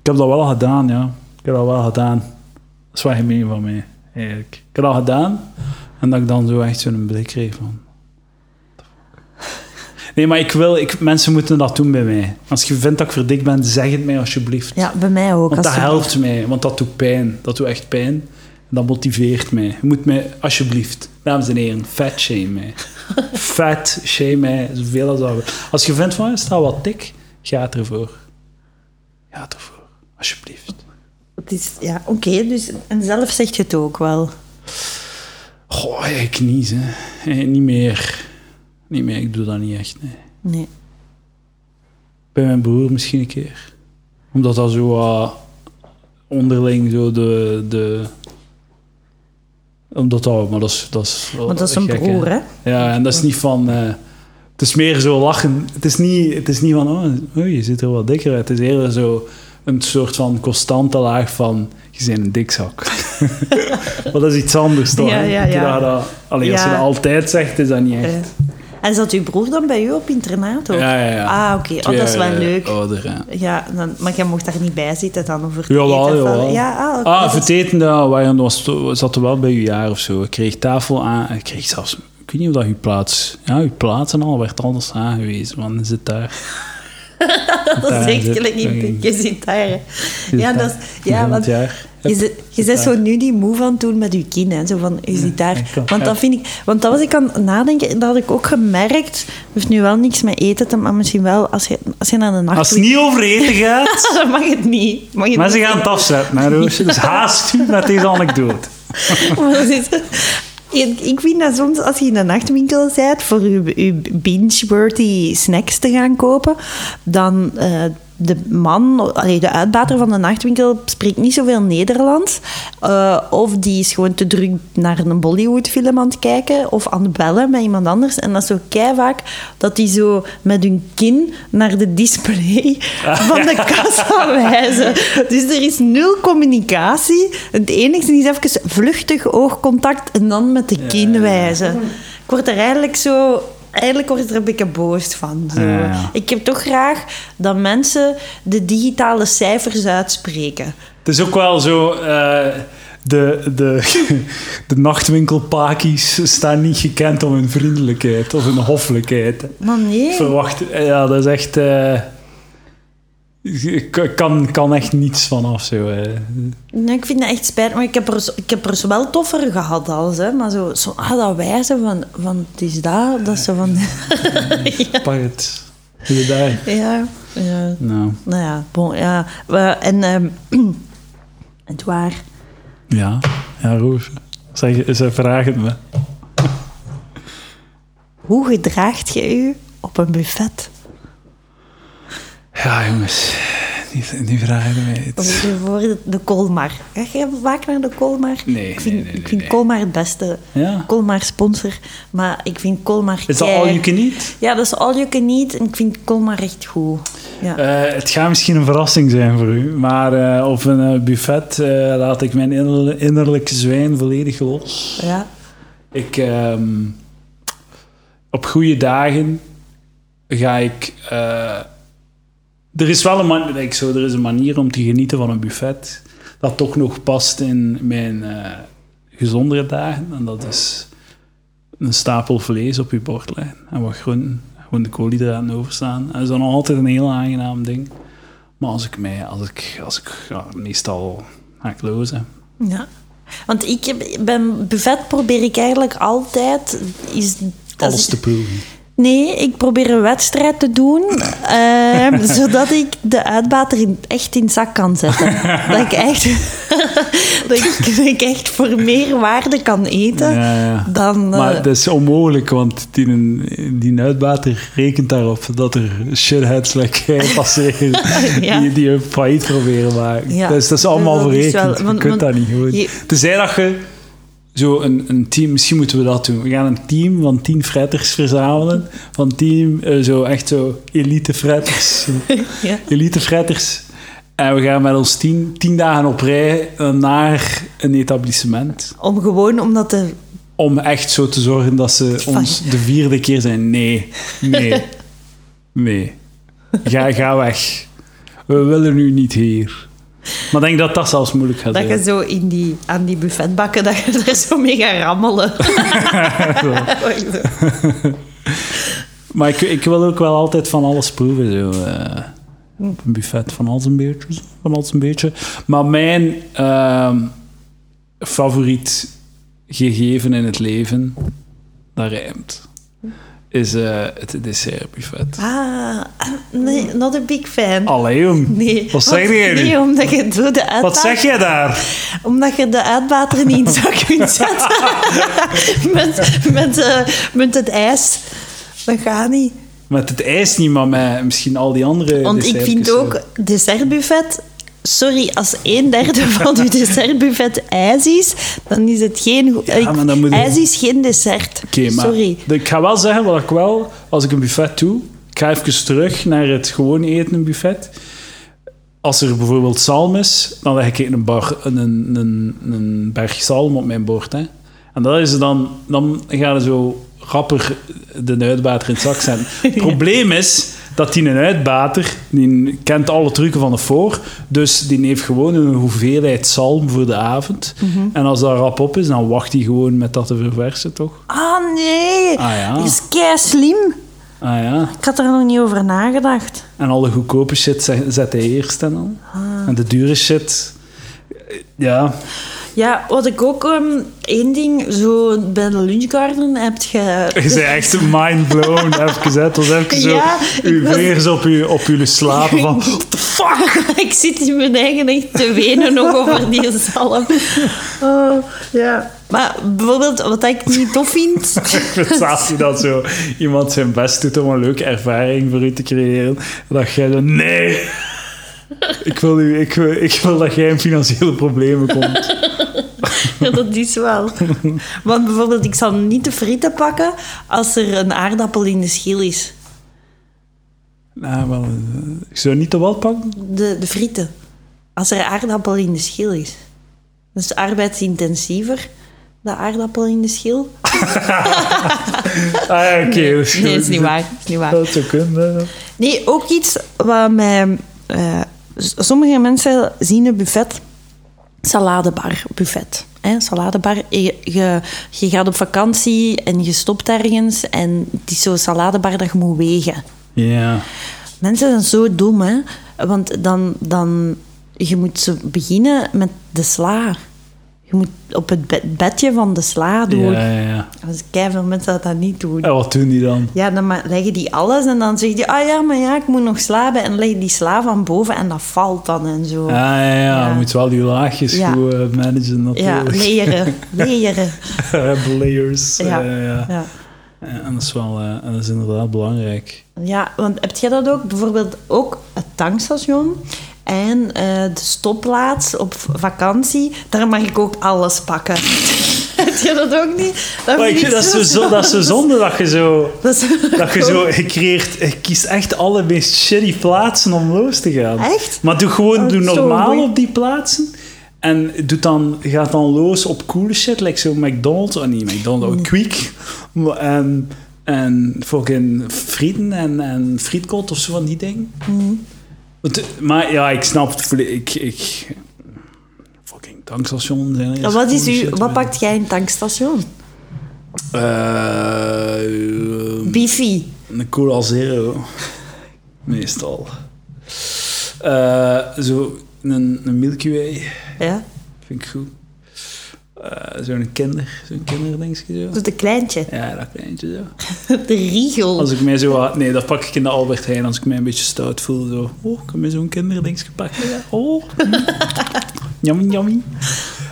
Ik heb dat wel gedaan, ja. Ik heb dat wel gedaan. Dat is wel gemeen van mij, eigenlijk. Ik heb dat gedaan en dat ik dan zo echt zo'n blik kreeg van... Nee, maar ik wil... Ik, mensen moeten dat doen bij mij. Als je vindt dat ik verdikt ben, zeg het mij alsjeblieft. Ja, bij mij ook. Want dat helpt mij, want dat doet pijn. Dat doet echt pijn. En dat motiveert mij. Je moet mij, alsjeblieft, dames en heren, fat shame mij. (laughs) fat shame mij, zoveel als dat. Als je vindt van, je staat wat dik, ga ervoor. Ga ervoor, alsjeblieft. Het is, ja, oké, dus, en zelf zegt je het ook wel. Goh, ik niet, hè. Niet meer. Niet meer, ik doe dat niet echt, nee. Nee. Bij mijn broer misschien een keer. Omdat dat zo wat onderling zo de... de omdat dat... Maar dat is... Dat is Want dat is een gek, broer, hè? Ja, en dat is niet van... eh, het is meer zo lachen. Het is niet, het is niet van... Oh, oh, je ziet er wel dikker uit. Het is eerder zo een soort van constante laag van... Je bent een dikzak. (laughs) maar dat is iets anders, toch? Ja, ja, ja. Dat, allee, als je dat altijd zegt, is dat niet echt. En zat uw broer dan bij u op internaat ook? Ja, ja, ja. Ah, oké. Oh, dat is wel leuk. ouder, ja. Ja, dan, maar jij mocht daar niet bij zitten dan over het Jawel, eten. Ja, ah, oké. Ah, voor het eten waren, was, zat er wel bij uw jaar of zo. Ik kreeg tafel aan. Ik kreeg zelfs... Ik weet niet of dat uw plaats... Ja, uw plaats en al werd anders aangewezen. Want zit daar... dat is echt niet. Je zit daar. Ja, dat is... Ja, want... Je, bent zo nu die move aan het doen met je kin. Hè? Zo van, je zit daar. Want dat vind ik... Want dat was ik aan het nadenken. Dat had ik ook gemerkt. Het heeft nu wel niks met eten te maar misschien wel als je, als je naar de nacht... Als het niet over eten gaat... (laughs) Dan mag het niet. Mag het Maar ze gaan het afzetten, hè, Roosje. (laughs) Dus haast u met deze anekdote. (laughs) Maar is- Ik vind dat soms als je in een nachtwinkel bent voor je, je binge-worthy snacks te gaan kopen, dan eh, de man, de uitbater van de nachtwinkel, spreekt niet zoveel Nederlands. Eh, of die is gewoon te druk naar een Bollywood-film aan het kijken of aan het bellen met iemand anders. En dat is zo vaak dat die zo met hun kin naar de display (laughs) van de kassa wijzen. Dus er is nul communicatie. Het enige is even vluchtig oogcontact en dan met de kin wijzen. Ik word er eigenlijk zo... Eigenlijk word ik er een beetje boos van. Zo. Ja. Ik heb toch graag dat mensen de digitale cijfers uitspreken. Het is ook wel zo... eh, de, de, (laughs) de nachtwinkelpakies staan niet gekend om hun vriendelijkheid of hun hoffelijkheid. Maar nee. Verwacht... Ja, dat is echt... eh, ik kan, kan echt niets vanaf. Zo. Nee, ik vind dat echt spijt, maar ik heb er, ik heb er zo wel toffer gehad als, hè. Maar zo, zo ah, dat wijzen van, van het is dat, dat zo van... Pak het. Daar. ja, ja. Nou, Nou ja, bon, ja. En ehm (clears throat) het waar. ja. Ja, Roos. Zeg, ze vragen me. Hoe gedraagt je u op een buffet? Ja, jongens. Die, die vragen mij iets. voor de, Colmar. Ga je vaak naar de Colmar? Nee, ik vind, nee, nee, ik nee, vind nee. Colmar het beste. Ja. Colmar sponsor. Maar ik vind Colmar... Is dat all you can eat? Ja, dat is all you can eat. En ik vind Colmar echt goed. Ja. Eh, het gaat misschien een verrassing zijn voor u, maar eh, op een eh, buffet laat ik mijn innerl- innerlijke zwijn volledig los. ja. Ik, ehm, op goede dagen ga ik. Er is wel een, man, like, zo, er is een manier om te genieten van een buffet dat toch nog past in mijn eh, gezondere dagen. En dat is een stapel vlees op je bord leggen en wat groenten, gewoon de koolhydraten overstaan. En dat is dan altijd een heel aangenaam ding. Maar als ik mij, als ik, als ik ja, meestal ga ik lozen. Ja. Want ik een buffet probeer ik eigenlijk altijd... Is, Alles ik- te proeven. Nee, ik probeer een wedstrijd te doen, ehm, (laughs) zodat ik de uitbater in, echt in zak kan zetten. (laughs) dat, ik echt, (laughs) dat, ik, dat ik echt voor meer waarde kan eten Ja, ja. dan... eh, Maar dat is onmogelijk, want die, die uitbater rekent daarop dat er shitheads jij passeren Ja. die, die een failliet proberen maken. Dus dat is allemaal verrekend. je kunt want dat niet je- Tenzij dat je zo een, een team, misschien moeten we dat doen. We gaan een team van tien fretters verzamelen. Van team, eh, zo echt zo elite fretters. (laughs) ja. elite fretters. En we gaan met ons tien, tien dagen op rij eh, naar een etablissement Om gewoon omdat de... om echt zo te zorgen dat ze ons de vierde keer zijn. Nee, nee, (laughs) nee. Ga, ga weg. We willen u niet hier. Maar ik denk dat dat zelfs moeilijk gaat Dat zijn. je zo in die, aan die buffetbakken, dat je er zo mee gaat rammelen. (laughs) (laughs) Maar ik, ik wil ook wel altijd van alles proeven. Zo, eh, op een buffet van alles een beetje. Van alles een beetje. Maar mijn ehm, favoriet gegeven in het leven, dat rijmt, is eh, het dessertbuffet. ah, nee, not a big fan. Allee, jong. Nee. Wat zeg Want- jij nu? Nee, omdat je zo de uitbater... Wat zeg jij daar? Omdat je de uitbater niet in zak kunt (laughs) zetten. met, met, eh, met het ijs. Dat gaat niet. Met het ijs niet, maar met misschien al die andere Want ik vind ook dessertbuffet... Sorry, als een derde (laughs) van je dessertbuffet ijs is, dan is het geen... maar dan moet je- ijs is geen dessert. Oké, maar Sorry. de- ik ga wel zeggen wat ik wel, als ik een buffet doe, ik ga even terug naar het gewoon eten een buffet. Als er bijvoorbeeld zalm is, dan leg ik een, bar, een, een, een berg zalm op mijn bord. Hè. En dat is dan, dan ga je zo rapper de uitbater in het zak zetten. Het (laughs) probleem is dat die een uitbater, die kent alle trucken van de voor, dus die heeft gewoon een hoeveelheid zalm voor de avond. Mhm. En als dat rap op is, dan wacht hij gewoon met dat te verversen, toch? Ah, nee. Ah, ja. Dat is kei slim. Ah ja. Ik had er nog niet over nagedacht. En alle goedkope shit zet zet hij eerst en dan. Ah. En de dure shit... ja. Ja, wat ik ook... ehm, één ding, zo bij de lunchgarden heb je... (laughs) Je bent echt mind blown. (laughs) even gezet. was even zo. Ja, uw was- vingers op, uw, op jullie slapen van. What (laughs) the fuck? ik zit in mijn eigen echt te wenen nog over die zalm. Oh, ja. Maar bijvoorbeeld, wat ik niet tof vind... Ik vind dat zo iemand zijn best doet om een leuke ervaring voor u te creëren. En dat jij zo, nee. Ik wil, u, ik, ik wil dat jij in financiële problemen komt. Ja, dat is wel. Want bijvoorbeeld, ik zal niet de frieten pakken als er een aardappel in de schil is. Nou, wel, eh, ik zou niet de wat pakken. De, de frieten. Als er aardappel in de schil is. Dat is arbeidsintensiever, de aardappel in de schil. (laughs) Ah ja, oké. dat Nee, dat is niet waar. Dat is niet waar. Dat zou kunnen. Nee, ook iets wat mij... eh, sommige mensen zien een buffet, saladebar buffet. Hè, saladebar, je, je, je gaat op vakantie en je stopt ergens en het is zo'n saladebar dat je moet wegen. Ja. Mensen zijn zo dom, hè. Want dan... dan je moet beginnen met de sla. Je moet op het be- bedje van de sla doen. Ja, ja, ja. Als veel mensen dat, dat niet doen. En wat doen die dan? Ja, dan leggen die alles en dan zeg je, ah ja, maar ja, ik moet nog slapen. En leg je die sla van boven en dat valt dan en zo. Ah, ja, ja, Ja. Je moet wel die laagjes Ja. goed eh, managen Ja, natuurlijk. leren, (laughs) leren. Hebben (laughs) layers. Ja. ja. Ja. Ja, En dat is wel, eh, en dat is inderdaad belangrijk. ja, want heb jij dat ook? Bijvoorbeeld ook het tankstation en eh, de stopplaats op vakantie. Daar mag ik ook alles pakken. (laughs) heb je dat ook niet? Dat, Maar ik, dat, is zo, zo- dat is zo zonde dat je (laughs) zo... Dat je zo, je, creëert, je kiest echt alle meest shitty plaatsen om los te gaan. Echt? Maar doe gewoon Oh, doe normaal op die plaatsen. En doe dan, gaat dan los op coole shit, like zo McDonald's, oh niet McDonald's, oh, Quick. En, en fucking frieten en, en frietkot of zo van die dingen. Want, eh, Maar ja, ik snap het. Ik, ik, fucking tankstation zijn er wat, is u, wat pakt jij in tankstation? Eh, Beefy. Een Cola Zero. (laughs) Meestal. Eh, zo een, een Milky Way. Ja, Vind ik goed. Eh, zo'n kinder, zo'n kinderdingetje zo. dat is een kleintje. Ja, dat kleintje zo. (laughs) De riegel. Als ik mij zo... Nee, dat pak ik in de Albert Heijn als ik mij een beetje stout voel. Zo. Oh, ik heb mij zo'n kinderdingetje pakken. Ja. Oh. (laughs) Yummy, yummy.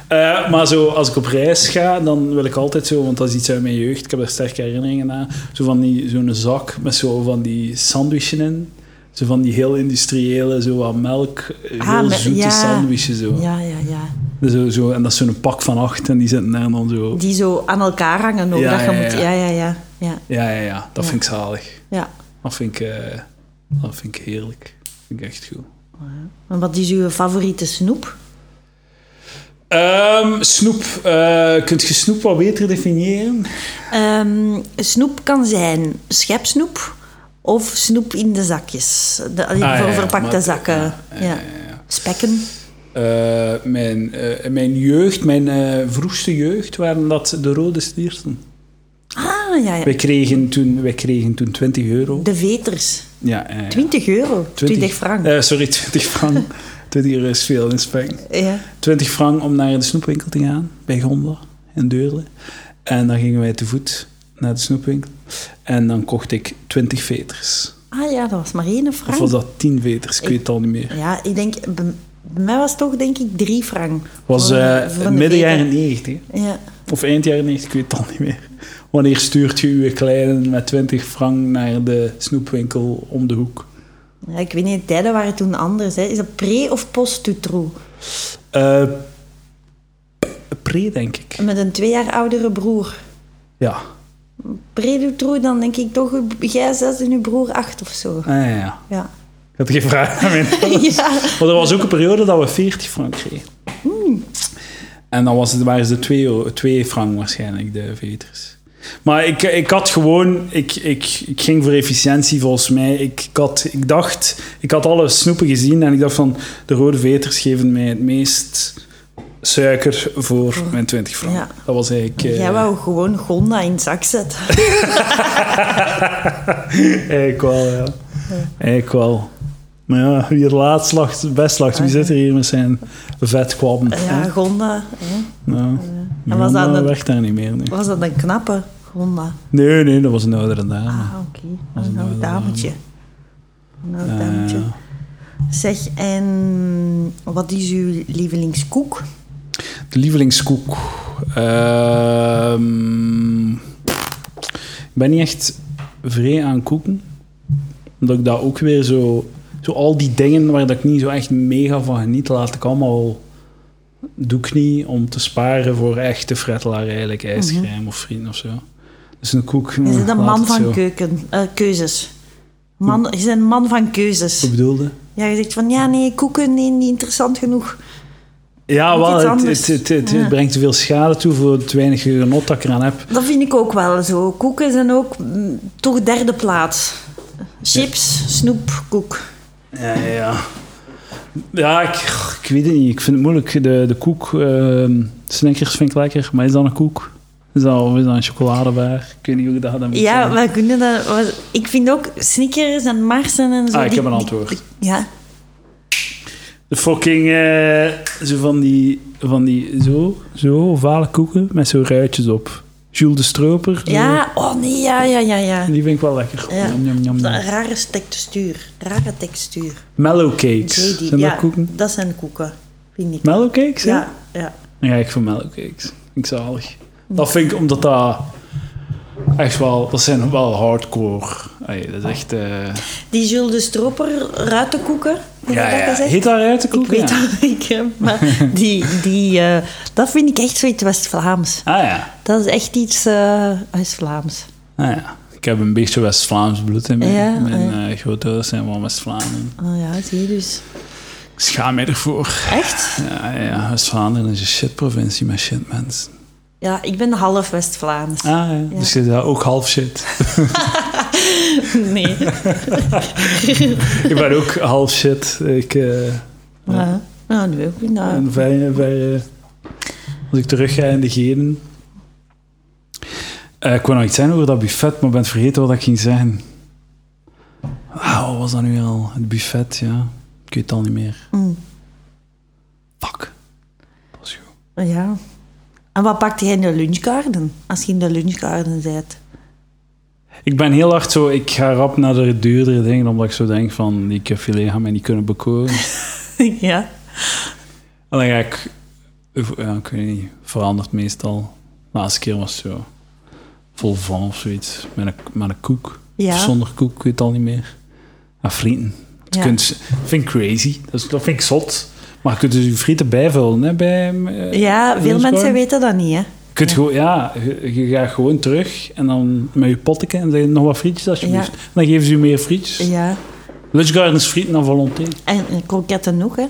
Eh, maar zo, als ik op reis ga, dan wil ik altijd zo, want dat is iets uit mijn jeugd, ik heb daar sterke herinneringen aan, zo van die, zo'n zak met zo van die sandwichen in. Zo van die heel industriële, zo wat melk, heel Ah, met- zoete ja. sandwiches. Zo. Ja, ja, ja. Zo, zo, en dat is zo'n pak van acht en die zitten daar dan zo... Die zo aan elkaar hangen ook. Ja, dat je ja, moet, ja. ja, ja, ja. ja, Ja, ja, dat vind ik zalig. ja. Dat vind ik, eh, dat vind ik heerlijk. Dat vind ik echt goed. En wat is uw favoriete snoep? Ehm, snoep. Eh kunt je snoep wat beter definiëren? Ehm, snoep kan zijn schepsnoep of snoep in de zakjes. De, Ah, ja, verpakte maar- zakken. ja. Spekken. Eh, mijn, eh, mijn jeugd, mijn eh, vroegste jeugd, waren dat de rode stierten. Ah, ja, ja. Wij kregen toen, wij kregen toen 20 euro. De veters. Ja, ja, ja. 20 euro. 20, frank. Eh, sorry, (laughs) 20 frank. 20 euro is veel in Spanje. ja. 20 frank om naar de snoepwinkel te gaan, bij Gonda in Deurle. En dan gingen wij te voet naar de snoepwinkel. En dan kocht ik 20 veters. Ah ja, dat was maar één Of frank. was dat 10 veters? Ik weet het al niet meer. Ja, ik denk... Bij, mij was het toch denk ik drie frank. was Voor- eh, voor midden jaren 90. Ja. Of eind jaren 90, ik weet het al niet meer. Wanneer stuurt je uw kleine met 20 frank naar de snoepwinkel om de hoek? ja, ik weet niet, de tijden waren toen anders. Hè. Is dat pre- of post-Tutro? Eh, pre, denk ik. Met een twee jaar oudere broer. Ja. Pre-Tutro, dan denk ik toch jij zes en uw broer acht of zo. Ah, ja, ja. Ja. Ik had geen vraag (laughs) aan ja. Maar er was ook een periode dat we 40 frank kregen. En dan was het, waren ze 2 twee frank waarschijnlijk, de veters. Maar ik, ik had gewoon... Ik, ik, ik ging voor efficiëntie volgens mij. Ik, ik, had, ik dacht... Ik had alle snoepen gezien en ik dacht van... De rode veters geven mij het meest suiker voor mijn 20 frank. Ja. Dat was eigenlijk... eh, Jij wou gewoon Gonda in zak zetten. (laughs) Eigenlijk wel, ja. Eigenlijk wel. Maar ja, wie er laatst best lacht, wie zit er hier met zijn vetkwabben? Ja, Gonda. Hè? Nou, En was dat een- werkt daar niet meer nu. Was dat een knappe Gonda? Nee, nee, dat was een oudere dame. Ah, oké. was Een oud dametje. Een oud Eh, dametje. Zeg, en wat is uw lievelingskoek? Lievelingskoek. Ehm, ik ben niet echt vrij aan koeken. Omdat ik dat ook weer zo... Zo al die dingen waar dat ik niet zo echt mega van geniet, laat ik allemaal... Doe ik niet om te sparen voor echte frettelaar eigenlijk, ijscrème of vrienden of zo. Dus een koek... Je bent een laat man het van keuken, eh, keuzes. Man, je bent een man van keuzes. Wat bedoelde? Ja, je zegt van, ja, nee, koeken, nee, niet interessant genoeg. Ja, wel, het, het, het, het- het Ja. brengt te veel schade toe voor het weinige genot dat ik eraan heb. Dat vind ik ook wel zo. Koeken zijn ook mm, toch derde plaats. Chips, snoep, koek. Ja, ja, ja. Ik, ik weet het niet. Ik vind het moeilijk. De, de koek, ehm Snickers vind ik lekker, maar is dat een koek? Is dat, of is dat een chocoladebar? Ik weet niet hoe ik dat dan moet Ja, wij kunnen dat... Ik vind ook Snickers en Marsen en zo... Ah, ik die- heb een die- antwoord. ja, fucking, eh, zo van die, van die, zo, zo, ovale koeken met zo ruitjes op. Jules de Stroper. zo. ja, oh nee, ja, ja, ja, ja. Die vind ik wel lekker. Ja. Njam, njam, njam, Dat njam. een rare textuur. Rare textuur. Mellow cakes. JD, Zijn ja, dat koeken? dat zijn koeken, vind ik. Mellow cakes, ja? Ja, ja. Ja, ik vind mellow cakes. Ik zalig. Dat vind ik omdat dat echt wel... Dat zijn wel hardcore. Dat is echt... eh, Die Jules de Stroper ruitenkoeken, ja, dat ja. gezegd? Heet dat uit de Ik weet ja. dat ik, maar (laughs) die, die, eh, dat vind ik echt zoiets West-Vlaams. Ah ja. Dat is echt iets eh West-Vlaams. Ah ja. Ik heb een beetje West-Vlaams bloed in mij. Ja, Mijn eh grootouders zijn wel West-Vlaanderen. Oh ja, zie je dus. Ik schaam mij ervoor. Echt? Ja, ja. West-Vlaanderen is een shitprovincie met shit mensen. Ja, ik ben half West-Vlaams. Ah ja. Dus je dat ook half shit. (laughs) (laughs) Nee. (laughs) ik ben ook half shit. Ik... eh, Ja. Nou, nu ook. Nou, En ver, ver, eh, als ik terug ga in de genen. Eh, ik wou nog iets zeggen over dat buffet, maar ik ben vergeten wat ik ging zeggen. Ah, wat was dat nu al? Het buffet, ja. Ik weet het al niet meer. Mm. Fuck. Dat was goed. ja. En wat pakte jij in de lunchgarden? Als je in de lunchgarden bent. Ik ben heel hard zo... Ik ga rap naar de duurdere dingen, omdat ik zo denk van... Die keffilet gaan mij niet kunnen bekoren. (laughs) ja. en dan ga ik... Ja, ik weet niet. Verandert meestal. De laatste keer was het zo... Vol van of zoiets. Met een, met een koek. Ja. Zonder koek, ik weet het al niet meer. Maar frieten. Ja. kunt, vind ik crazy. Dat, is- dat vind ik zot. Maar je kunt dus je frieten bijvullen hè, bij... eh, Ja, veel mensen weten dat niet, hè. Je kunt gewoon, ja, je, je gaat gewoon terug en dan met je potteken en zeg nog wat frietjes alsjeblieft. Ja. Dan geven ze je meer frietjes. Ja. Lunchgardens frieten aan volonté. En, en kroketten ook, hè.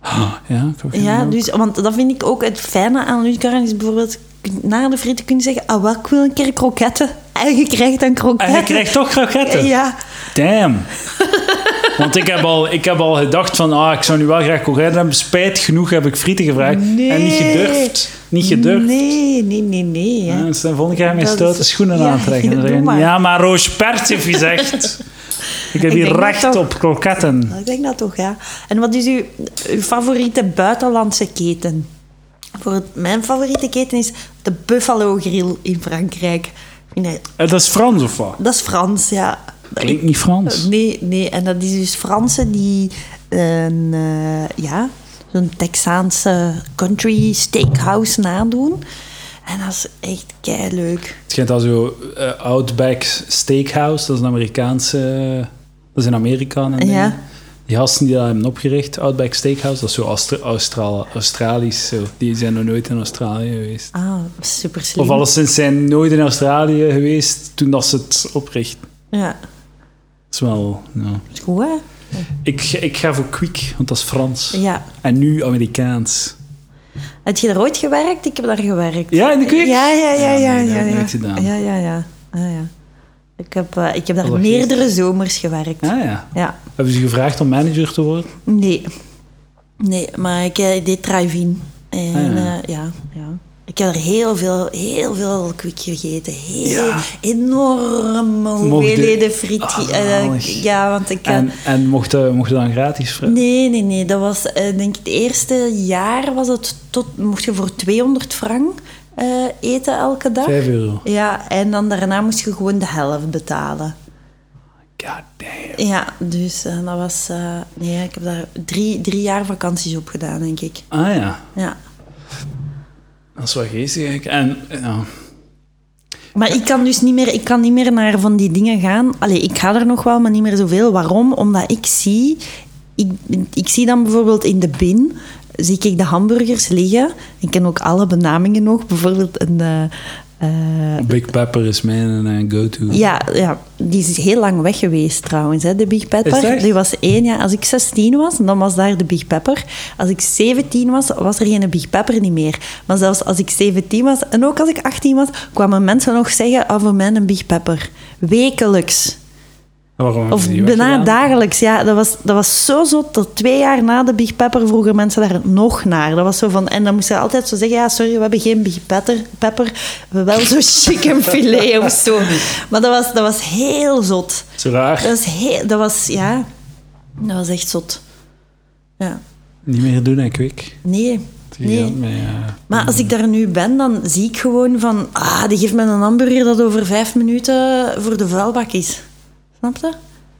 Ah, ja, Ja, ook. dus, want dat vind ik ook het fijne aan lunchgarden is bijvoorbeeld na de frieten kunnen zeggen, ah, wel, ik wil een keer kroketten. En je krijgt dan kroketten. En je krijgt toch kroketten? Ja, Damn. (laughs) Want ik heb, al, ik heb al gedacht van, ah, ik zou nu wel graag kroketten hebben. Spijt genoeg heb ik frieten gevraagd. Nee. En niet gedurfd. Niet gedurfd. Nee, nee, nee, nee. Ja, dus dan ga ik mijn Dat stoute schoenen Ja, aantrekken. (laughs) Zeggen, maar. ja, maar Roos Pert heeft gezegd. (laughs) ik heb Ik hier recht toch- op kroketten. Ik denk dat toch, ja. En wat is uw, uw favoriete buitenlandse keten? Voor het, mijn favoriete keten is de Buffalo Grill in Frankrijk. Eh, Dat is Frans of wat? dat is Frans, ja. Klinkt niet Frans. Nee, nee, en dat is dus Fransen die een, eh, ja, zo'n Texaanse country steakhouse nadoen. En dat is echt kei leuk. Het schijnt al zo eh, Outback Steakhouse. Dat is een Amerikaanse... Dat is in Amerika. en dingen. Ja. Die gasten die dat hebben opgericht, Outback Steakhouse, dat is zo Austra- Austra- Australisch. Zo. Die zijn nog nooit in Australië geweest. Ah, super slim. Of alleszins zijn nooit in Australië geweest toen dat ze het oprichten. Ja, is wel... Ja. is goed, hè? Ik, ik ga voor Quick, want dat is Frans. Ja. En nu Amerikaans. Heb je er ooit gewerkt? Ik heb daar gewerkt. Ja, in de Quick? Ja, ja, ja, Ja, ja. ja, ja. gedaan. Ja, ja, ja. Ah, ja. Ik, heb, eh, ik heb daar Wat meerdere zomers gewerkt. Ah ja. Ja. Hebben ze je gevraagd om manager te worden? Nee. Nee, maar ik, eh, deed drive-in. En Ah, ja. ja. ja, ja. Ik heb er heel veel, heel veel kwik gegeten. Heel Ja. enorme hoeveelheden de- friet. Ah, eh, ja, want ik... eh, En, en mochten mocht je dan gratis? Nee, nee, nee. Dat was, eh, denk ik, het eerste jaar was het tot... Mocht je voor 200 frank eh, eten elke dag. Vijf euro. Ja, en dan daarna moest je gewoon de helft betalen. God damn. Ja, dus eh, dat was... eh, nee, ik heb daar drie, drie jaar vakanties op gedaan, denk ik. Ah ja, Ja. Dat is wel geestig eigenlijk. En ja, Maar ik kan dus niet meer, ik kan niet meer naar van die dingen gaan. Allee, ik ga er nog wel, maar niet meer zoveel. Waarom? Omdat ik zie... Ik, ik zie dan bijvoorbeeld in de bin... Zie ik de hamburgers liggen. Ik ken ook alle benamingen nog. Bijvoorbeeld een... eh, Big Pepper is mijn eh, go-to. ja, ja, die is heel lang weg geweest trouwens, hè, de Big Pepper. Die was één jaar. Als ik 16 was, dan was daar de Big Pepper. Als ik 17 was, was er geen Big Pepper niet meer. Maar zelfs als ik 17 was, en ook als ik 18 was, kwamen mensen nog zeggen, ah, voor mij een Big Pepper. Wekelijks. Hebben Of bijna dagelijks. Ja, dat was, dat was zo zot dat twee jaar na de Big Pepper vroegen mensen daar nog naar. Dat was zo van, en dan moesten ze altijd zo zeggen, ja, sorry, we hebben geen Big Pepper, pepper we hebben wel zo chicken filet of zo. Maar dat was, dat was heel zot. Zo raar. Dat was, heel, dat was, ja, dat was echt zot. Ja, Niet meer doen en kwik. nee, nee. Nee. Maar als ik daar nu ben, dan zie ik gewoon van... Ah, die geeft me een hamburger dat over vijf minuten voor de vuilbak is. Snap je?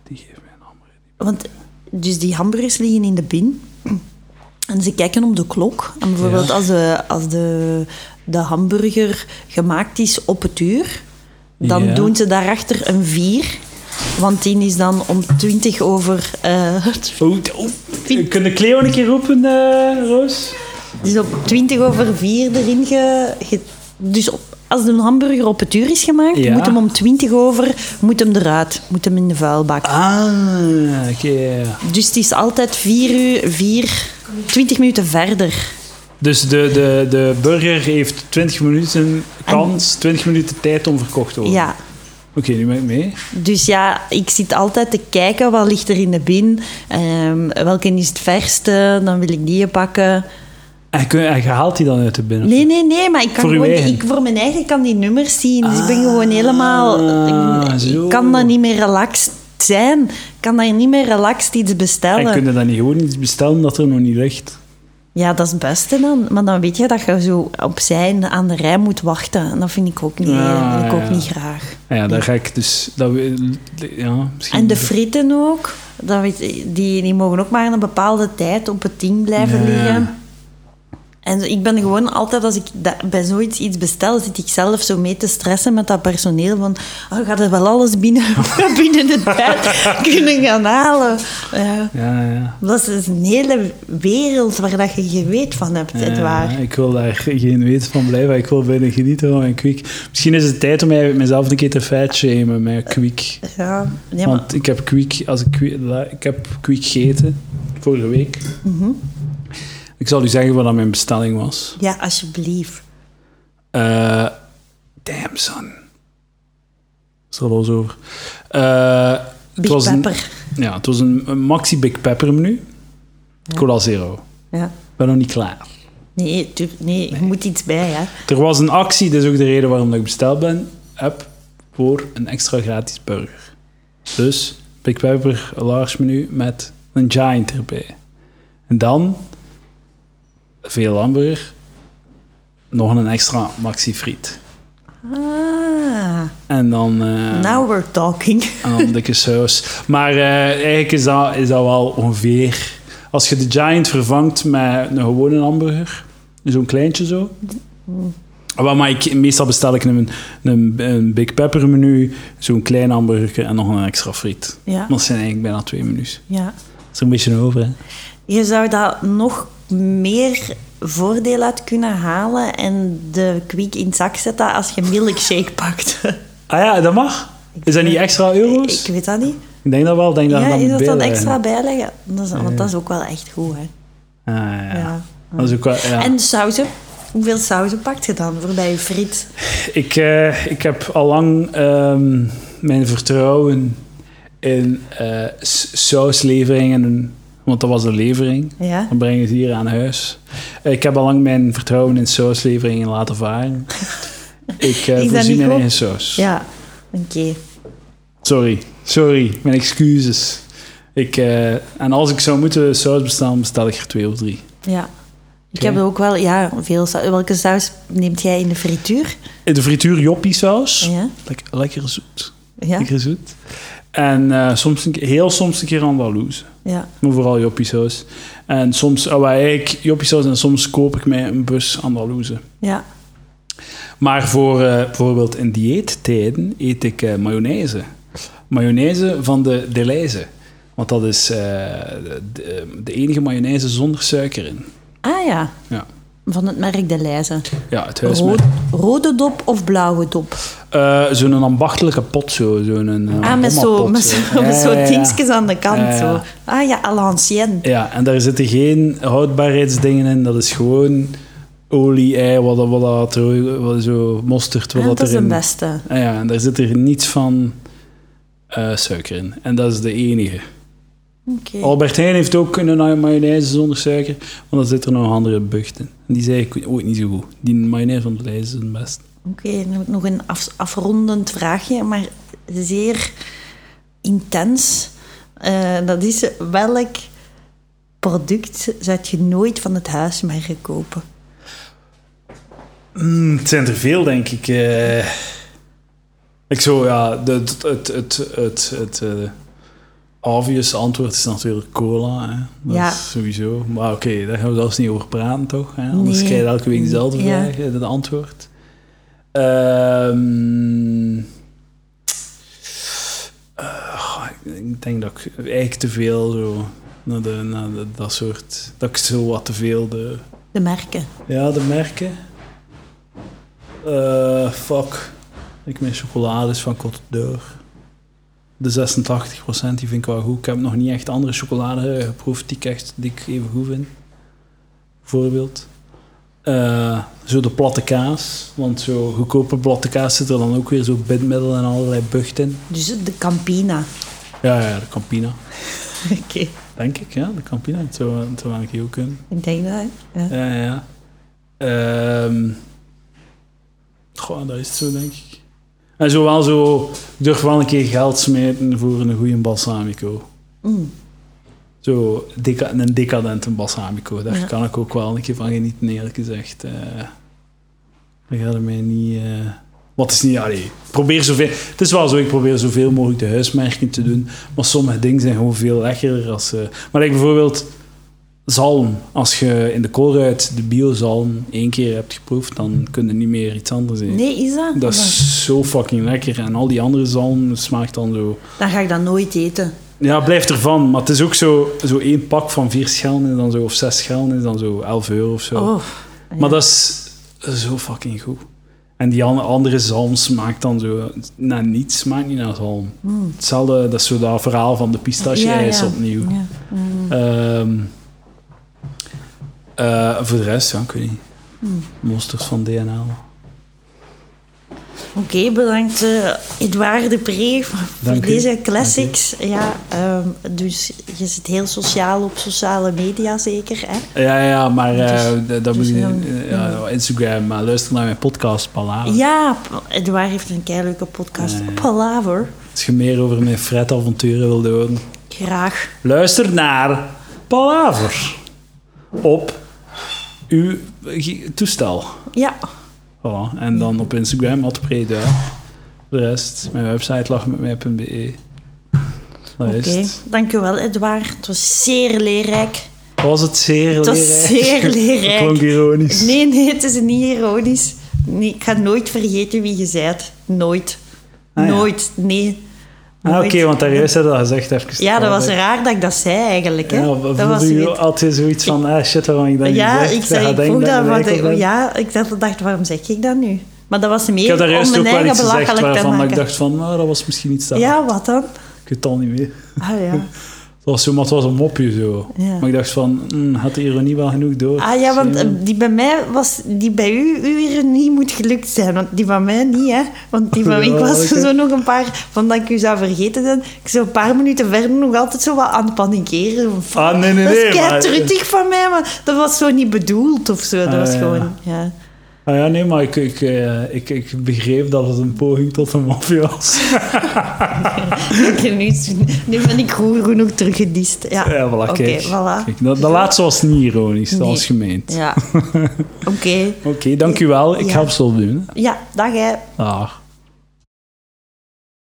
Die geeft mij een hamburger. Want dus die hamburgers liggen in de bin. En ze kijken op de klok. En bijvoorbeeld Ja. als, de, als de, de hamburger gemaakt is op het uur... Dan Ja. doen ze daarachter een vier. Want die is dan om 20 over... eh Oh, oh. Kun je Cleo een keer roepen, eh, Roos? die is op 20 over 4 erin ge... dus op, als een hamburger op het uur is gemaakt, Ja. moet hem om 20 over moet hem eruit. Moet hem in de vuilbak. Ah, oké. Dus het is altijd 4 uur, 4, 20 minuten verder. Dus de, de, de burger heeft 20 minuten kans, 20 minuten tijd om verkocht te worden. Ja. Oké, nu ben ik mee. Dus ja, ik zit altijd te kijken wat ligt er in de bin. Ehm, welke is het verste? Dan wil ik die pakken. En, kun- en je haalt die dan uit de binnen? Nee, nee, nee, maar ik kan Voor gewoon, ik voor mijn eigen kan die nummers zien. Dus ik ben gewoon helemaal. Ah, Ik, kan dan niet meer relaxed zijn. Ik kan daar niet meer relaxed iets En bestellen. kun je dan niet gewoon iets bestellen dat er nog niet ligt? Ja, dat is het beste dan. Maar dan weet je dat je zo opzij aan de rij moet wachten. En dat vind ik ook niet, Ah, vind ik ook ja. niet graag. Ah Ja, daar ga ik dus... Dat, we- ja, misschien... En de frieten ook. Dat weet, die, die mogen ook maar een bepaalde tijd op het ding blijven Ja. liggen. En ik ben gewoon altijd, als ik bij zoiets iets bestel, zit ik zelf zo mee te stressen met dat personeel. Van, oh, gaat er wel alles binnen, (laughs) binnen de tijd (laughs) kunnen gaan halen? Ja. Ja, ja. Dat is een hele wereld waar dat je geen weet van hebt, het Ja, waar. Ik wil daar geen weten van blijven. Ik wil bijna genieten van mijn kwik. Misschien is het tijd om mij, mezelf een keer te fat shamen met kwik. Ja, nee, maar, Want ik heb kwik, als ik, kwik- ik heb kwik gegeten vorige week. Mhm. Ik zal u zeggen wat mijn bestelling was. ja, alsjeblieft. Eh damn, son. Is er los over. Eh, het Big een- Pepper. ja, het was een, een maxi Big Pepper menu. Cola Zero. Ja. Ik ben nog niet klaar. Nee, tuur- nee, je moet iets bij, hè. Er was een actie, dat is ook de reden waarom ik besteld ben, heb voor een extra gratis burger. Dus Big Pepper large menu met een giant erbij. En dan veel hamburger, nog een extra maxi friet. Ah, En dan, eh, now we're talking. en dan (laughs) dikke saus. Maar eh, eigenlijk is dat, is dat wel ongeveer... Als je de giant vervangt met een gewone hamburger, zo'n kleintje zo... Maar ik, meestal bestel ik een, een, een Big Pepper menu, zo'n klein hamburger en nog een extra friet. Ja, Dat zijn eigenlijk bijna twee menus. ja. Dat is er een beetje over, hè? Je zou daar nog meer voordeel uit kunnen halen en de kwik in het zak zetten als je milkshake (laughs) pakt. Ah ja, dat mag. Is dat niet extra euro's? Ik weet dat niet. Ik denk dat wel. Ik Denk dat Ja, dat is dat dan bijleggen. extra bijleggen? Dat is, want dat is ook wel echt goed, hè. Ah, ja. Ja. Dat is ook wel, ja. En sauzen? Hoeveel sauzen pakt je dan voor bij je friet? Ik, eh, ik heb al lang ehm, mijn vertrouwen in eh, s- sausleveringen Want dat was de levering. Ja. Dan brengen ze hier aan huis. Ik heb al lang mijn vertrouwen in sausleveringen laten varen. (laughs) Ik uh, dat voorzie mijn eigen saus. Ja, oké. Sorry, sorry, mijn excuses. Ik, eh, en als ik zou moeten saus bestellen, bestel ik er twee of drie. Ja. Ik heb ook wel, ja, veel saus. Welke saus neemt jij in de frituur? In de frituur joppie saus. Ja. Lekker, lekker zoet. Ja. Lekker zoet. En eh, soms een, heel soms een keer andalouse. Ja. Maar vooral joppie saus. En soms, oh, joppie saus en soms koop ik mij een bus andalouse. Ja. Maar voor eh, bijvoorbeeld in dieettijden eet ik eh, mayonaise. Mayonaise van de Deleuze. Want dat is de, de enige mayonaise zonder suiker in. Ah ja, Ja, van het merk De Leize. ja het huismerk. Rood, rode dop of blauwe dop? Eh, zo'n ambachtelijke pot, zo. Zo'n uh, ah, met zo, met zo, met zo dingetjes aan de kant. Ja. Zo. Ah ja, à l'ancienne. Ja, en daar zitten geen houdbaarheidsdingen in. Dat is gewoon olie, ei, wat, wat, wat, wat zo mosterd. Wat Ah, dat is de erin. beste. Ah ja, en daar zit er niets van eh, suiker in. En dat is de enige. Oké. Albert Heijn heeft ook een mayonaise zonder suiker, maar dan zit er nog andere bucht in. En die zei ik ooit niet zo goed. Die mayonaise van de Leijs is het best. Oké, ik nog een af, afrondend vraagje, maar zeer intens. Eh, dat is, welk product zou je nooit van het huismerk kopen? Mm, het zijn er veel, denk ik. eh. ik zo, ja, het, het, het, het, het eh, obvious antwoord is natuurlijk cola. Hè. Dat Ja. is sowieso. Maar oké, daar gaan we zelfs niet over praten, toch? Hè? Anders Nee. krijg je elke week dezelfde vraag, de antwoord. Ehm, eh, ik denk dat ik eigenlijk te veel zo... Naar, de, naar de- dat soort... Dat ik zo wat te veel de... De merken. Ja, de merken. Eh, fuck. Ik mijn chocolades van Côte d'Or. De 86% die vind ik wel goed. Ik heb nog niet echt andere chocolade geproefd die ik, echt, die ik even goed vind. Bijvoorbeeld. Eh, zo de platte kaas. Want zo goedkope platte kaas zit er dan ook weer zo bindmiddel en allerlei bucht in. Dus de Campina. Ja, ja, de Campina. (laughs) Oké, Denk ik, ja. De Campina. Dat zou, dat zou eigenlijk heel kunnen. ik denk dat. Ja. Ja, ja. Ehm goh, dat is het zo, denk ik. En zo wel zo... Ik durf wel een keer geld smeten voor een goede balsamico. Mm. Zo deca een decadente balsamico. Daar Ja. kan ik ook wel een keer van genieten, eerlijk gezegd. Eh dat gaat er mij niet... eh wat is niet... Allee, probeer zoveel... Het is wel zo, ik probeer zoveel mogelijk de huismerken te doen. Maar sommige dingen zijn gewoon veel lekkerder. Als, eh maar like bijvoorbeeld zalm. Als je in de koolruit de biozalm één keer hebt geproefd, dan kun je niet meer iets anders eten. Nee, is dat? Dat is zo fucking lekker. En al die andere zalm smaakt dan zo... Dan ga ik dat nooit eten. Ja, blijft ervan. Maar het is ook zo, zo één pak van vier schellen is dan zo, of zes schellen is dan zo 11 euro of zo. Oh. Maar dat is zo fucking goed. En die an- andere zalm smaakt dan zo naar niets, smaakt niet naar zalm. Hetzelfde, dat is zo dat verhaal van de pistache-ijs Ja, ja. opnieuw. Ja. Mm. Ehm, eh, voor de rest, ja, ik weet niet. Hmm. Monsters van DNA. Oké, bedankt eh Edouard de Pre voor deze classics. Ja, ehm, dus je zit heel sociaal op sociale media zeker, hè? Ja, ja, maar eh, Dus- dat- dat dus moet je... dan- eh, ja, Instagram, maar luister naar mijn podcast, Palaver. Ja, Edouard heeft een keileuke podcast. Ja. Palaver. Als je meer over mijn Fred-avonturen wilde horen, Graag. luister naar Palaver. Op uw toestel. Ja, Voilà. En dan op Instagram, Preda. De rest, mijn website lachmetmij.be. Oké. het. Dankjewel Edouard. Het was zeer leerrijk. Was het zeer Het was leerrijk? zeer (laughs) Dat leerrijk. klonk ironisch. Nee, nee, het is niet ironisch. Nee, ik ga nooit vergeten wie je bent. Nooit. Ah, ja. Nooit. Nee. Ah, Oké, want daar juist had je dat gezegd even. Ja, dat was raar. raar dat ik dat zei eigenlijk. Hè? Ja, dat was je zoiets- altijd zoiets van, ah shit, waarom ik dat niet Ja, zeg? ik, zei, ik dat, ik maar eikel de- ben. ja, ik dacht, dacht, waarom zeg ik dat nu? Maar dat was meer Ik om juist ook mijn wel eigen iets gezegd belachelijk te waarvan ik maken. dacht van, nou, dat was misschien iets te ja, wat dan? Ik weet het al niet meer. Ah ja. (laughs) Het was zo, maar het was een mopje zo. Ja. Maar ik dacht van, hm, had de ironie wel genoeg door? Ah ja, want eh, die bij mij was... Die bij u, uw ironie moet gelukt zijn. Want die van mij niet, hè. Want die van (laughs) Ja, ik was zo nog een paar... Van dat ik u zou vergeten zijn. Ik zo een paar minuten verder nog altijd zo wat aan het panikeren. Van, Ah, nee, nee, dat nee, is kei maar- truttig van mij, maar dat was zo niet bedoeld of zo. Dat Ah, was ja. gewoon... Ja. Ah ja, nee, maar ik, ik, eh, ik, ik begreep dat het een poging tot een mopje was. (laughs) Nu, nu ben ik goed genoeg teruggedist. Ja, Ja, voilà, Oké, kijk. voilà. Kijk, dat, dat laatste was niet ironisch, dat Nee. was gemeend. Ja. (laughs) Oké. Oké, dank u wel. Ik Ja. ga het zo doen. Ja, dag hè. Dag.